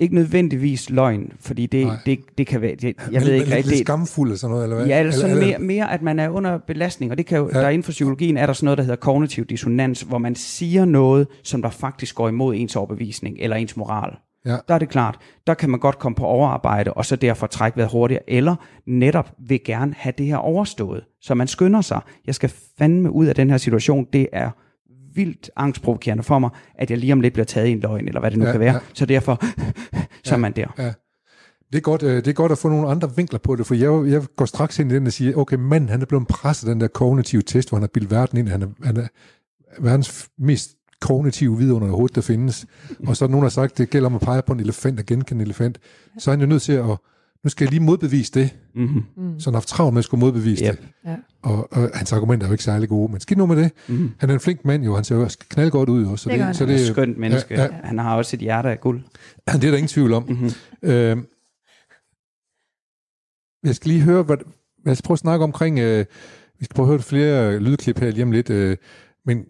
D: Ikke nødvendigvis løgn, fordi det,
A: Nej.
D: det, det kan være... Det, jeg
A: Men-
D: ved ikke
A: lidt,
D: rigtigt.
A: lidt skamfuld eller sådan noget, eller hvad?
D: Ja, eller sådan
A: eller,
D: mere, mere, at man er under belastning, og det kan jo,
A: ja.
D: der inden for psykologien er der sådan noget, der hedder kognitiv dissonans, hvor man siger noget, som der faktisk går imod ens overbevisning eller ens moral.
A: Ja.
D: Der er det klart, der kan man godt komme på overarbejde, og så derfor trække vejret hurtigere, eller netop vil gerne have det her overstået. Så man skynder sig, jeg skal fandme ud af den her situation, det er vildt angstprovokerende for mig, at jeg lige om lidt bliver taget i en løgn, eller hvad det nu
A: Ja,
D: kan være.
A: ja.
D: Så derfor, så
A: Ja.
D: er man der.
A: Ja. Det er, godt, øh, det er godt at få nogle andre vinkler på det, for jeg, jeg går straks ind i den og siger, okay, manden han er blevet presset af den der kognitive test, hvor han har bildt verden ind. Han er, han er verdens mest kognitive vidunder overhovedet, der findes. Og så er nogen, der har sagt, det gælder om at pege på en elefant og genkende en elefant. Så er han jo nødt til at, nu skal jeg lige modbevise det.
D: Mm-hmm.
C: Mm.
A: Så han har haft travlt med at skulle modbevise
D: Yep.
A: det.
C: Ja.
A: Og, og, hans argumenter er jo ikke særlig gode, men skidt nu med det.
D: Mm-hmm.
A: Han er en flink mand jo, han ser jo også knaldgodt ud jo. Så
C: Det han.
A: så
D: Han er
A: det,
D: et skønt menneske.
A: Ja.
D: ja. Han har også et hjerte af guld.
A: det er der ingen tvivl om.
D: Mm-hmm.
A: Øh, jeg skal lige høre, hvad, lad os prøve at snakke omkring, øh, vi skal prøve at høre flere lydklip her lige om lidt, øh, men,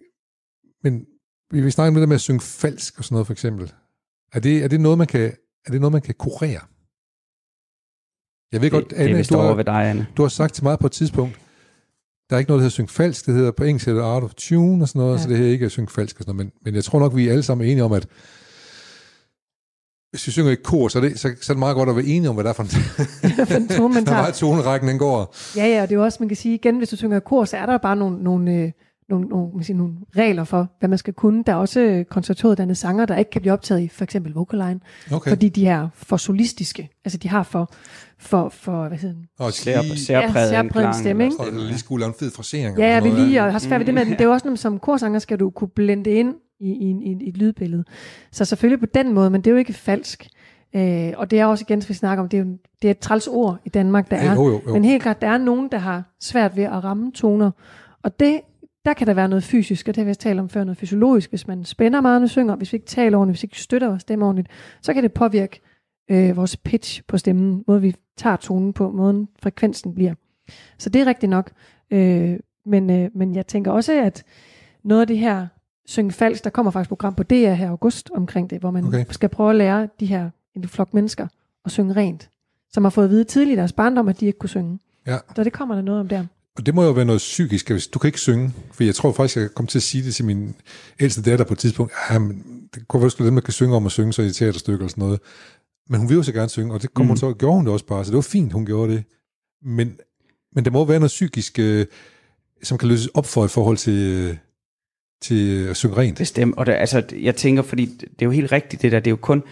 A: men vi vil snakke om det der med at synge falsk og sådan noget for eksempel. Er det, er det noget, man kan, er det noget, man kan kurere? Jeg ved
D: Det,
A: godt,
D: det er
A: Anne,
D: vist
A: du, har,
D: ved dig, Anne.
A: du har sagt til mig på et tidspunkt, der er ikke noget, der hedder synge falsk, det hedder på engelsk hedder det art of tune og sådan noget, ja. Så det her ikke er synge falsk og sådan noget, men, men jeg tror nok, vi er alle sammen enige om, at hvis vi synger i et kor, så er, det, så, så er det meget godt at være enige om, hvad der er for en,
C: For en tone, man
A: hvor
C: tager.
A: meget tonerækken den går.
C: Ja, ja, og det er jo også, man kan sige igen, hvis du synger i kor, så er der bare nogle, nogle, øh, nogle, nogle, man siger, nogle regler for, hvad man skal kunne. Der er også øh, konservatoriuddannede sanger, der ikke kan blive optaget i for eksempel vocaline,
A: Okay.
C: fordi de er for solistiske. Altså de har for, for, for hvad hedder den?
A: Og
D: særpræget
C: Ja,
D: en klang.
C: stemme, ikke?
A: og lige skulle lave en fed frasering.
C: Ja, jeg vil lige, og har svært ved det, men det er jo også noget, som korsanger skal du kunne blende ind i, i, i, i et lydbillede. Så selvfølgelig på den måde, men det er jo ikke falsk. Øh, og det er også igen, som vi snakker om, det er, jo, det er et træls ord i Danmark, der
A: Ja,
C: er.
A: jo, jo, jo.
C: Men helt klart, der er nogen, der har svært ved at ramme toner. Og det, der kan der være noget fysisk, og det har vi også talt om før, noget fysiologisk. Hvis man spænder meget, når synger, hvis vi ikke taler ordentligt, hvis vi ikke støtter vores stemme ordentligt, så kan det påvirke øh, vores pitch på stemmen, måde vi tager tonen på, måden frekvensen bliver. Så det er rigtigt nok. Øh, men, øh, men jeg tænker også, at noget af det her synge falsk, der kommer faktisk et program på DR her i august omkring det, hvor man
A: okay.
C: skal prøve at lære de her en flok mennesker at synge rent, som har fået at vide tidligt i deres barndom, at de ikke kunne synge.
A: Ja.
C: Så det kommer der noget om der.
A: Og det må jo være noget psykisk, hvis du kan ikke synge. For jeg tror faktisk, jeg kom til at sige det til min ældste datter på et tidspunkt. Ja, men det kunne være sgu dem, der kan synge om at synge, så i et teaterstykke eller sådan noget. Men hun ville jo så gerne synge, og det kom mm. hun så, gjorde hun det også bare, så det var fint, hun gjorde det. Men men der må være noget psykisk, øh, som kan løses op for i forhold til, øh, til at synge rent.
D: Bestemt, og det, altså, jeg tænker, fordi det er jo helt rigtigt det der, det er jo kun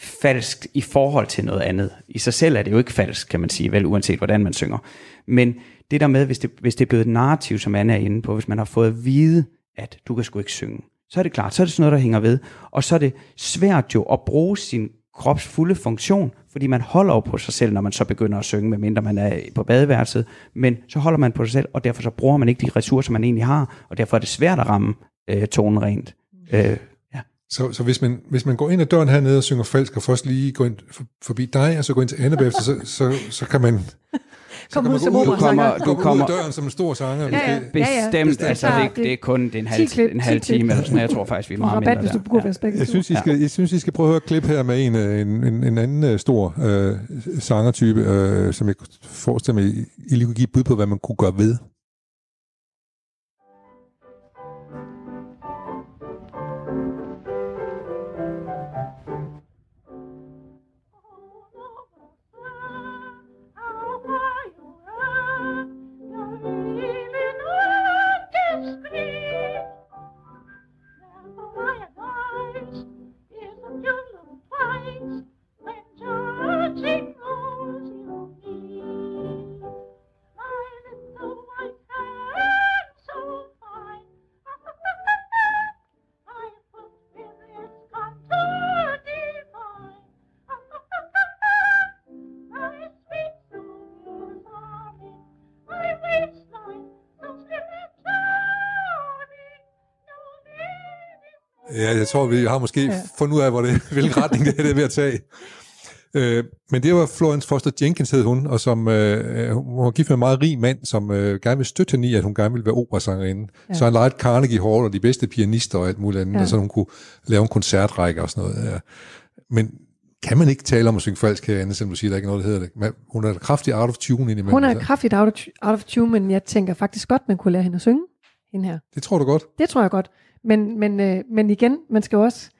D: falsk i forhold til noget andet. I sig selv er det jo ikke falsk, kan man sige, vel, uanset hvordan man synger. Men det der med, hvis det, hvis det er blevet et narrativ, som Anna er inde på, hvis man har fået at vide, at du kan sgu ikke synge, så er det klart, så er det sådan noget, der hænger ved. Og så er det svært jo at bruge sin krops fulde funktion, fordi man holder jo på sig selv, når man så begynder at synge, medmindre man er på badeværelset, men så holder man på sig selv, og derfor så bruger man ikke de ressourcer, man egentlig har, og derfor er det svært at ramme øh, tonen rent. Øh, ja.
A: Så, så hvis, man, hvis man går ind ad døren hernede og synger falsk, og først lige går ind forbi dig, og så går ind til Anne bagefter, så, så, så kan man...
C: Kom ud som operasanger.
A: du
D: Du
A: kommer,
D: kommer-
A: ud af døren som en stor sanger.
C: Ja, ja.
A: måske.
C: ja.
D: Bestemt, altså
C: Ja,
D: det, det er kun det er en halv,
C: klip,
D: en halv time eller sådan. Jeg tror faktisk, vi er meget
C: rabat,
D: mindre
C: hvis du bruger ja.
A: Jeg synes, I skal, jeg synes, I skal prøve at høre et klip her med en, øh, en, en, en anden øh, stor øh, sangertype, øh, som jeg forestiller mig, I I lige kunne give et bud på, hvad man kunne gøre ved. Ja, jeg tror, vi har måske ja. Fundet ud af, hvor det, hvilken retning det er, det er ved at tage. Øh, men det var Florence Foster Jenkins, hed hun, og som øh, hun var gift med en meget rig mand, som øh, gerne ville støtte hende i, at hun gerne ville være operasangerinde. Ja. Så han lejede Carnegie Hall og de bedste pianister og alt muligt andet, ja. Og så hun kunne lave en koncertrække og sådan noget. Ja. Men kan man ikke tale om at synge falsk herinde, selvom du siger, der er ikke noget, der hedder det? Men hun er da kraftig out of tune indimellem.
C: Hun er kraftigt out of, out of tune, men jeg tænker faktisk godt, man kunne lære hende at synge, hende her.
A: Det tror du godt?
C: Det tror jeg godt. Men, men, øh, men igen, man skal jo også,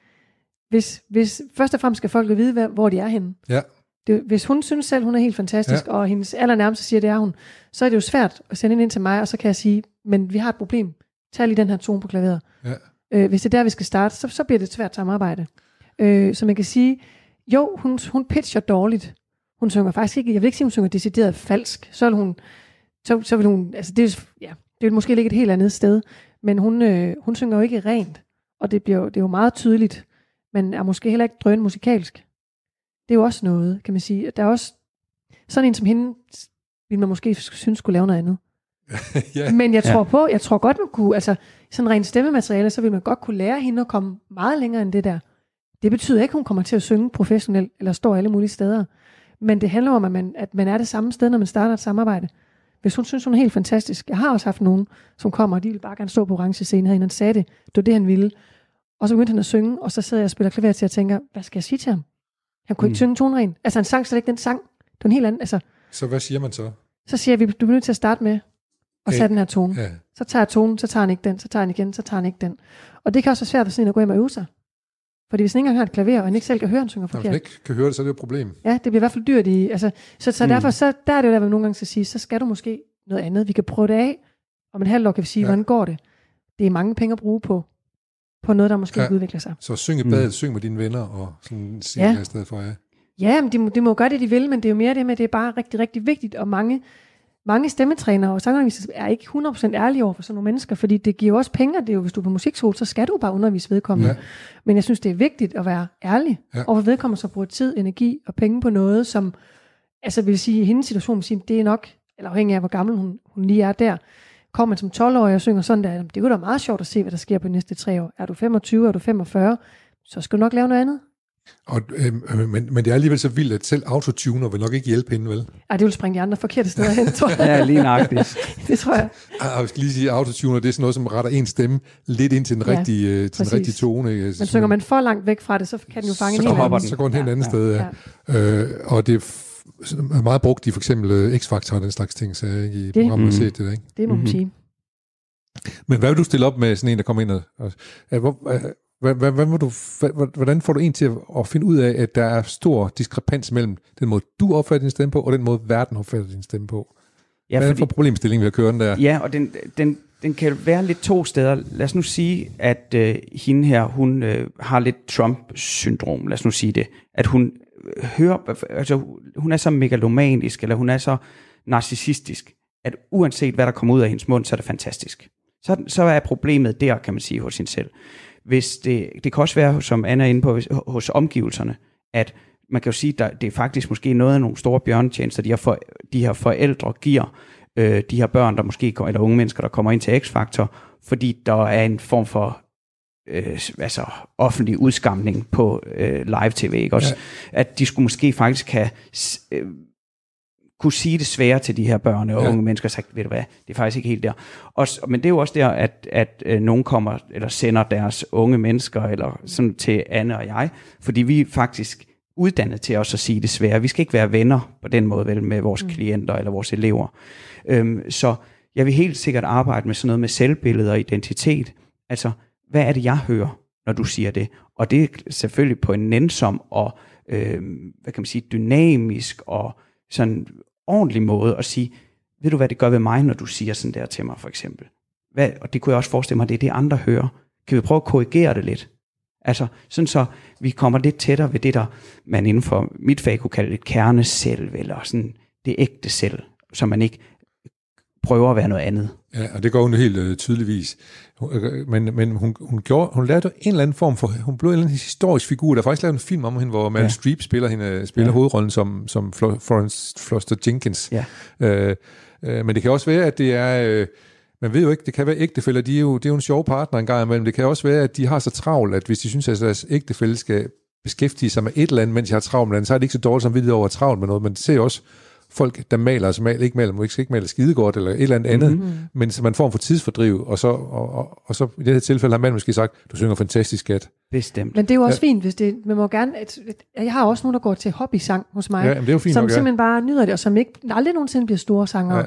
C: hvis, hvis, først og fremmest skal folk vide, hvad- hvor de er henne.
A: Ja.
C: Det, hvis hun synes selv, hun er helt fantastisk,
A: Ja.
C: ja. og hendes allernærmeste siger, det er hun, så er det jo svært at sende hende ind til mig, og så kan jeg sige, men vi har et problem. Tag lige den her tone på klaveret.
A: Ja.
C: Øh, hvis det er der, vi skal starte, så, så bliver det et svært samarbejde. Øh, så man kan sige, jo, hun, hun pitcher dårligt. Hun synger faktisk ikke, jeg vil ikke sige, hun synger decideret falsk. Så vil hun, så, så vil hun, altså det, er- ja, det vil måske ligge et helt andet sted, men hun, øh, hun synger jo ikke rent, og det, bliver, det er jo meget tydeligt, men er måske heller ikke drøn musikalsk. Det er jo også noget, kan man sige. Der er også sådan en som hende, vil man måske synes skulle lave noget andet.
A: ja.
C: Men jeg
D: Ja.
C: tror på, jeg tror godt, man kunne, altså sådan rent stemmemateriale, så vil man godt kunne lære hende at komme meget længere end det der. Det betyder ikke, at hun kommer til at synge professionelt, eller stå alle mulige steder. Men det handler om, at man, at man er det samme sted, når man starter et samarbejde. Hvis hun synes, hun er helt fantastisk. Jeg har også haft nogen, som kommer, og de vil bare gerne stå på orange scene herinde. Han sagde det. Det var det, han ville. Og så begyndte han at synge, og så sidder jeg og spiller klaver til at tænke, hvad skal jeg sige til ham? Han kunne mm. ikke synge toneren. Altså, han sang slet ikke den sang. Det var en helt anden. Altså,
A: Så hvad siger man så?
C: så siger vi, du er nødt til at starte med at sætte den her tone.
A: Ja.
C: Så tager jeg tonen, så tager han ikke den, så tager han igen, så tager han ikke den. Og det kan også være svært for sådan at gå hjem og øve sig. Fordi hvis han ikke engang har et klaver, og han ikke selv kan høre, han synger
A: Når man
C: forkert.
A: ikke kan høre det, så er det jo et problem.
C: Ja, det bliver i hvert fald dyrt i... Altså, så, så
D: Mm.
C: derfor, så, der er det jo der, hvor vi nogle gange skal sige, så skal du måske noget andet. Vi kan prøve det af. Om en halv år kan vi sige,
A: Ja.
C: hvordan går det? Det er mange penge at bruge på, på noget, der måske
A: Ja.
C: ikke udvikler sig.
A: Så syng i
D: Mm.
A: badet, syng med dine venner, og sådan sig
C: Ja.
A: ja. i stedet for, ja.
C: Ja, men de, må- de må gøre det, de vil, men det er jo mere det med, at det er bare rigtig, rigtig vigtigt, og mange, mange stemmetrænere og sangundervisere er ikke 100% ærlige over for sådan nogle mennesker, fordi det giver også penge, det er jo, hvis du er på musikskole, så skal du bare undervise vedkommende.
A: Ja.
C: Men jeg synes, det er vigtigt at være ærlig
A: Ja.
C: over for vedkommende, så bruger tid, energi og penge på noget, som, altså vil sige, i hendes situation, vil sige, det er nok, eller afhængig af, hvor gammel hun, hun lige er der, kommer man som 12-årig og synger sådan der, "Jamen, det er jo da meget sjovt at se, hvad der sker på de næste tre år. Er du 25, er du 45, så skal du nok lave noget andet.
A: Og, øh, øh, men, men det er alligevel så vildt, at selv autotuner vil nok ikke hjælpe hende, vel?
C: Ej, det vil springe de andre forkerte steder hen, tror jeg.
D: Ja, lige nøjagtigt.
C: Det tror jeg.
A: Ah, Jeg skal lige sige, autotuner, det er sådan noget, som retter en stemme lidt ind til den
C: Ja,
A: rigtige, øh, til den rigtige tone. Ikke?
C: Men synger man for langt væk fra det, så kan den jo fange
A: så,
C: en helt
A: hopper
C: anden.
A: den, så går den helt
D: Ja,
A: andet sted, ja.
C: Ja.
A: Øh, og det er meget brugt i for eksempel øh, X-Factor og den slags ting, så jeg i
C: Det-
A: programmet har
D: Mhm.
A: set det der, ikke?
C: Det må man
D: Mhm.
C: sige.
A: Men hvad vil du stille op med sådan en, der kommer ind og... og ja, hvor, hvordan får du en til at, finde ud af, at der er stor diskrepans mellem den måde, du opfatter din stemme på, og den måde, verden opfatter din stemme på? Ja, Hvad er det for problemstilling, vi har kørende der?
D: Ja, og den, den, den kan være lidt to steder. Lad os nu sige, at øh, hende her, hun øh, har lidt Trump-syndrom, lad os nu sige det. At hun øh, hører, altså hun er så megalomanisk, eller hun er så narcissistisk, at uanset hvad der kommer ud af hendes mund, så er det fantastisk. Så, så er problemet der, kan man sige, hos hende selv. Hvis det, det kan også være, som Anna er inde på, hos omgivelserne, at man kan jo sige, at det er faktisk måske noget af nogle store bjørnetjenester, de her, for, de her forældre giver øh, de her børn, der måske eller unge mennesker, der kommer ind til X-Factor, fordi der er en form for øh, altså offentlig udskamning på øh, live-tv, ikke også? Ja. At de skulle måske faktisk have øh, kunne sige det svære til de her børn og ja. unge mennesker, sagt, ved du hvad, det er faktisk ikke helt der. Og, men det er jo også der, at, at øh, nogen kommer, eller sender deres unge mennesker, eller sådan til Anne og jeg, fordi vi faktisk uddannet til også at sige det svære. Vi skal ikke være venner på den måde vel med vores mm. klienter eller vores elever. Øhm, så jeg vil helt sikkert arbejde med sådan noget med selvbillede og identitet. Altså, hvad er det, jeg hører, når du siger det? Og det er selvfølgelig på en nænsom og, øhm, hvad kan man sige, dynamisk og sådan ordentlig måde at sige, ved du hvad det gør ved mig, når du siger sådan der til mig for eksempel? Hvad, og det kunne jeg også forestille mig, det er det andre hører. Kan vi prøve at korrigere det lidt? Altså sådan så vi kommer lidt tættere ved det, der man inden for mit fag kunne kalde et kerneselv, eller sådan det ægte selv, så man ikke prøver at være noget andet.
A: Ja, og det går hun helt øh, tydeligvis. Øh, men, men hun, hun, gjorde, hun lavede en eller anden form for, hun blev en eller anden historisk figur. Der er faktisk lavet en film om hende, hvor Meryl ja. Streep spiller, hende, spiller ja. hovedrollen som, som Florence Foster Jenkins. Ja. Øh, øh, men det kan også være, at det er... Øh, man ved jo ikke, det kan være ægtefælder, de er jo, det er jo en sjov partner en gang imellem. Det kan også være, at de har så travlt, at hvis de synes, at deres ægtefælle skal beskæftige sig med et eller andet, mens de har travlt med andet, så er det ikke så dårligt som vidt over at travlt med noget. Men det ser også folk, der maler, altså maler, ikke maler, måske ikke maler skidegodt eller et eller andet mm-hmm. andet, men som man får for tidsfordriv, og så, og, og, og, så i det her tilfælde har man måske sagt, du synger fantastisk skat.
D: Bestemt.
C: Men det er jo også ja. fint, hvis det, man må gerne, at, jeg har også nogen, der går til hobby-sang hos mig,
A: ja, det er jo fint
C: som
A: nok,
C: simpelthen ja. bare nyder det, og som ikke, aldrig nogensinde bliver store sanger. Ja.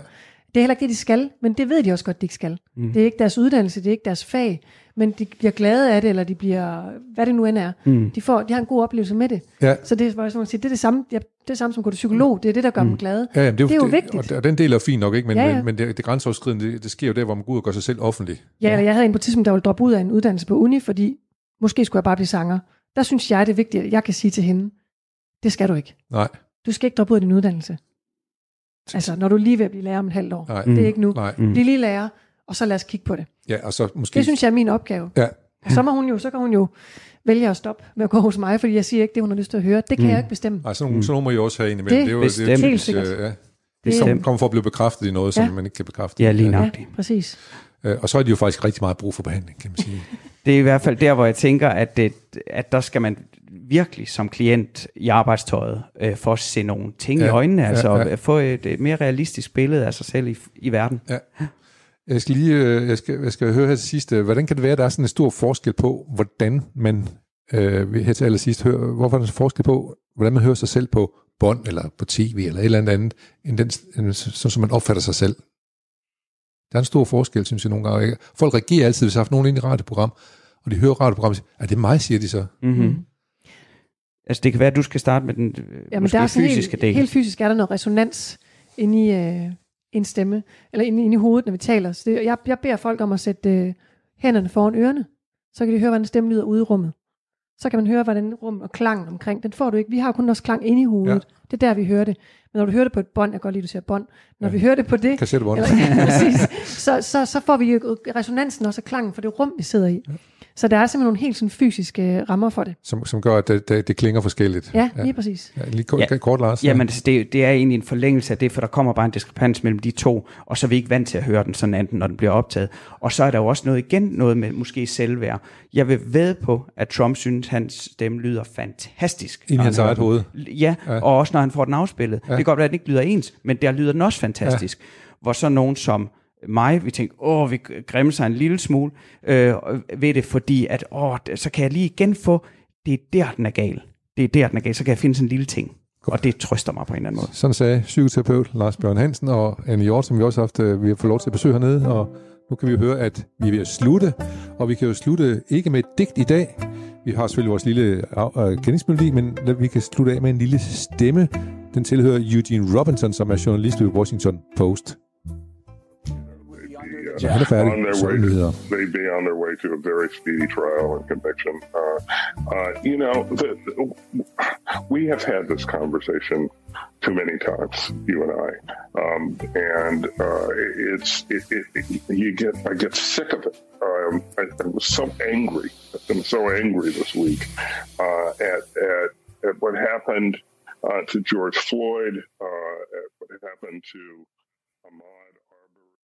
C: Det er heller ikke det, de skal, men det ved de også godt, de ikke skal. Mm. Det er ikke deres uddannelse, det er ikke deres fag, men de bliver glade af det, eller de bliver, hvad det nu end er. Mm. De, får, de har en god oplevelse med det. Ja. Så det, var sådan, det er det samme, ja, det er det samme som at gå til psykolog, det er det, der gør mm. dem glade.
A: Ja, jamen, det, er,
C: det er jo det, vigtigt.
A: Og, og den del er fint nok, ikke? men, ja, ja. men, men det, det grænseoverskridende, det, det sker jo der, hvor man går ud og gør sig selv offentlig.
C: Ja, eller jeg havde en på tidspunkt, der ville droppe ud af en uddannelse på uni, fordi måske skulle jeg bare blive sanger. Der synes jeg, det er vigtigt, at jeg kan sige til hende, det skal du ikke.
A: Nej.
C: Du skal ikke droppe ud af din uddannelse. Altså, når du er lige ved at blive lærer om et halvt år. Nej. Det er ikke nu. Nej. Mm. Bliv lige lærer, og så lad os kigge på det.
A: Ja, og så måske...
C: Det synes jeg er min opgave.
A: Ja.
C: Så, må hun jo, så kan hun jo vælge at stoppe med at gå hos mig, fordi jeg siger ikke det, hun har lyst til at høre. Det kan mm. jeg ikke bestemme.
A: Nej, sådan, mm. sådan må I også have indimellem.
C: Det, det er jo bestemt. det er helt
A: sikkert. Ja. Det kommer kom for at blive bekræftet i noget, som ja. man ikke kan bekræfte.
D: Ja, lige nok. Ja,
C: præcis.
A: Øh, og så er de jo faktisk rigtig meget brug for behandling, kan man sige.
D: det er i hvert fald der, hvor jeg tænker, at, det, at der skal man virkelig som klient i arbejdstøjet øh, for at se nogle ting ja, i øjnene, altså ja, ja. få et, et mere realistisk billede af sig selv i, i verden.
A: Ja. Jeg skal lige, øh, jeg skal, jeg skal høre her til sidst, øh, hvordan kan det være, at der er sådan en stor forskel på, hvordan man, øh, her til allersidst, hører, hvorfor er der forskel på, hvordan man hører sig selv på bånd, eller på tv, eller et eller andet andet, end den, sådan som man opfatter sig selv. Der er en stor forskel, synes jeg nogle gange. Folk reagerer altid, hvis jeg har haft nogen ind i radioprogram, og de hører radioprogrammet, og siger, er det mig, siger de så.
D: Mm-hmm. Altså det kan være, at du skal starte med den øh, ja, men der er fysiske
C: helt,
D: del.
C: Helt fysisk er der noget resonans inde i øh, en stemme, eller inde, inde i hovedet, når vi taler. Så det, jeg, jeg beder folk om at sætte øh, hænderne foran ørerne, så kan de høre, hvordan stemme lyder ude i rummet. Så kan man høre, hvordan rum og klang omkring, den får du ikke. Vi har kun også klang inde i hovedet. Ja. Det er der, vi hører det. Men når du hører det på et bånd, jeg godt lide, du siger bånd, når ja. vi hører det på det. Eller, præcis, så, så, så får vi jo resonansen også af klangen for det rum, vi sidder i. Ja. Så der er simpelthen nogle helt sådan fysiske rammer for det.
A: Som, som gør, at det, det, det klinger forskelligt.
C: Ja, lige ja. præcis.
A: Ja, lige kort, ja. kort Lars.
D: Ja, men det, det er egentlig en forlængelse af det, for der kommer bare en diskrepans mellem de to, og så er vi ikke vant til at høre den sådan anden, når den bliver optaget. Og så er der jo også noget igen, noget med måske selvværd. Jeg vil ved på, at Trump synes, hans stemme lyder fantastisk.
A: I hans eget hoved.
D: Ja, ja, og også når han får den afspillet. Ja. Det kan godt være, at den ikke lyder ens, men der lyder den også fantastisk. Ja. Hvor så nogen som mig, vi tænkte, åh, vi græmmer sig en lille smule øh, ved det, fordi at, åh, så kan jeg lige igen få, det er der, den er gal. Det er der, den er gal. Så kan jeg finde sådan en lille ting. Godt. Og det trøster mig på en eller anden måde.
A: Sådan sagde psykoterapeut Lars Bjørn Hansen og Anne Hjort, som vi også har haft, øh, vi har fået lov til at besøge hernede, og nu kan vi jo høre, at vi er ved at slutte, og vi kan jo slutte ikke med et digt i dag. Vi har selvfølgelig vores lille uh, kendingsmelodi, men vi kan slutte af med en lille stemme. Den tilhører Eugene Robinson, som er journalist ved Washington Post. Så han færdig.
F: on their
A: Så
F: way
A: nyheder.
F: to, they'd be on their way to a very speedy trial and conviction. Uh, uh, you know, the, the- we have had this conversation too many times, you and I, um, and uh, it's it, it, it, you get I get sick of it. Um, I, I was so angry. I'm so angry this week uh, at, at at what happened uh, to George Floyd, uh, at what happened to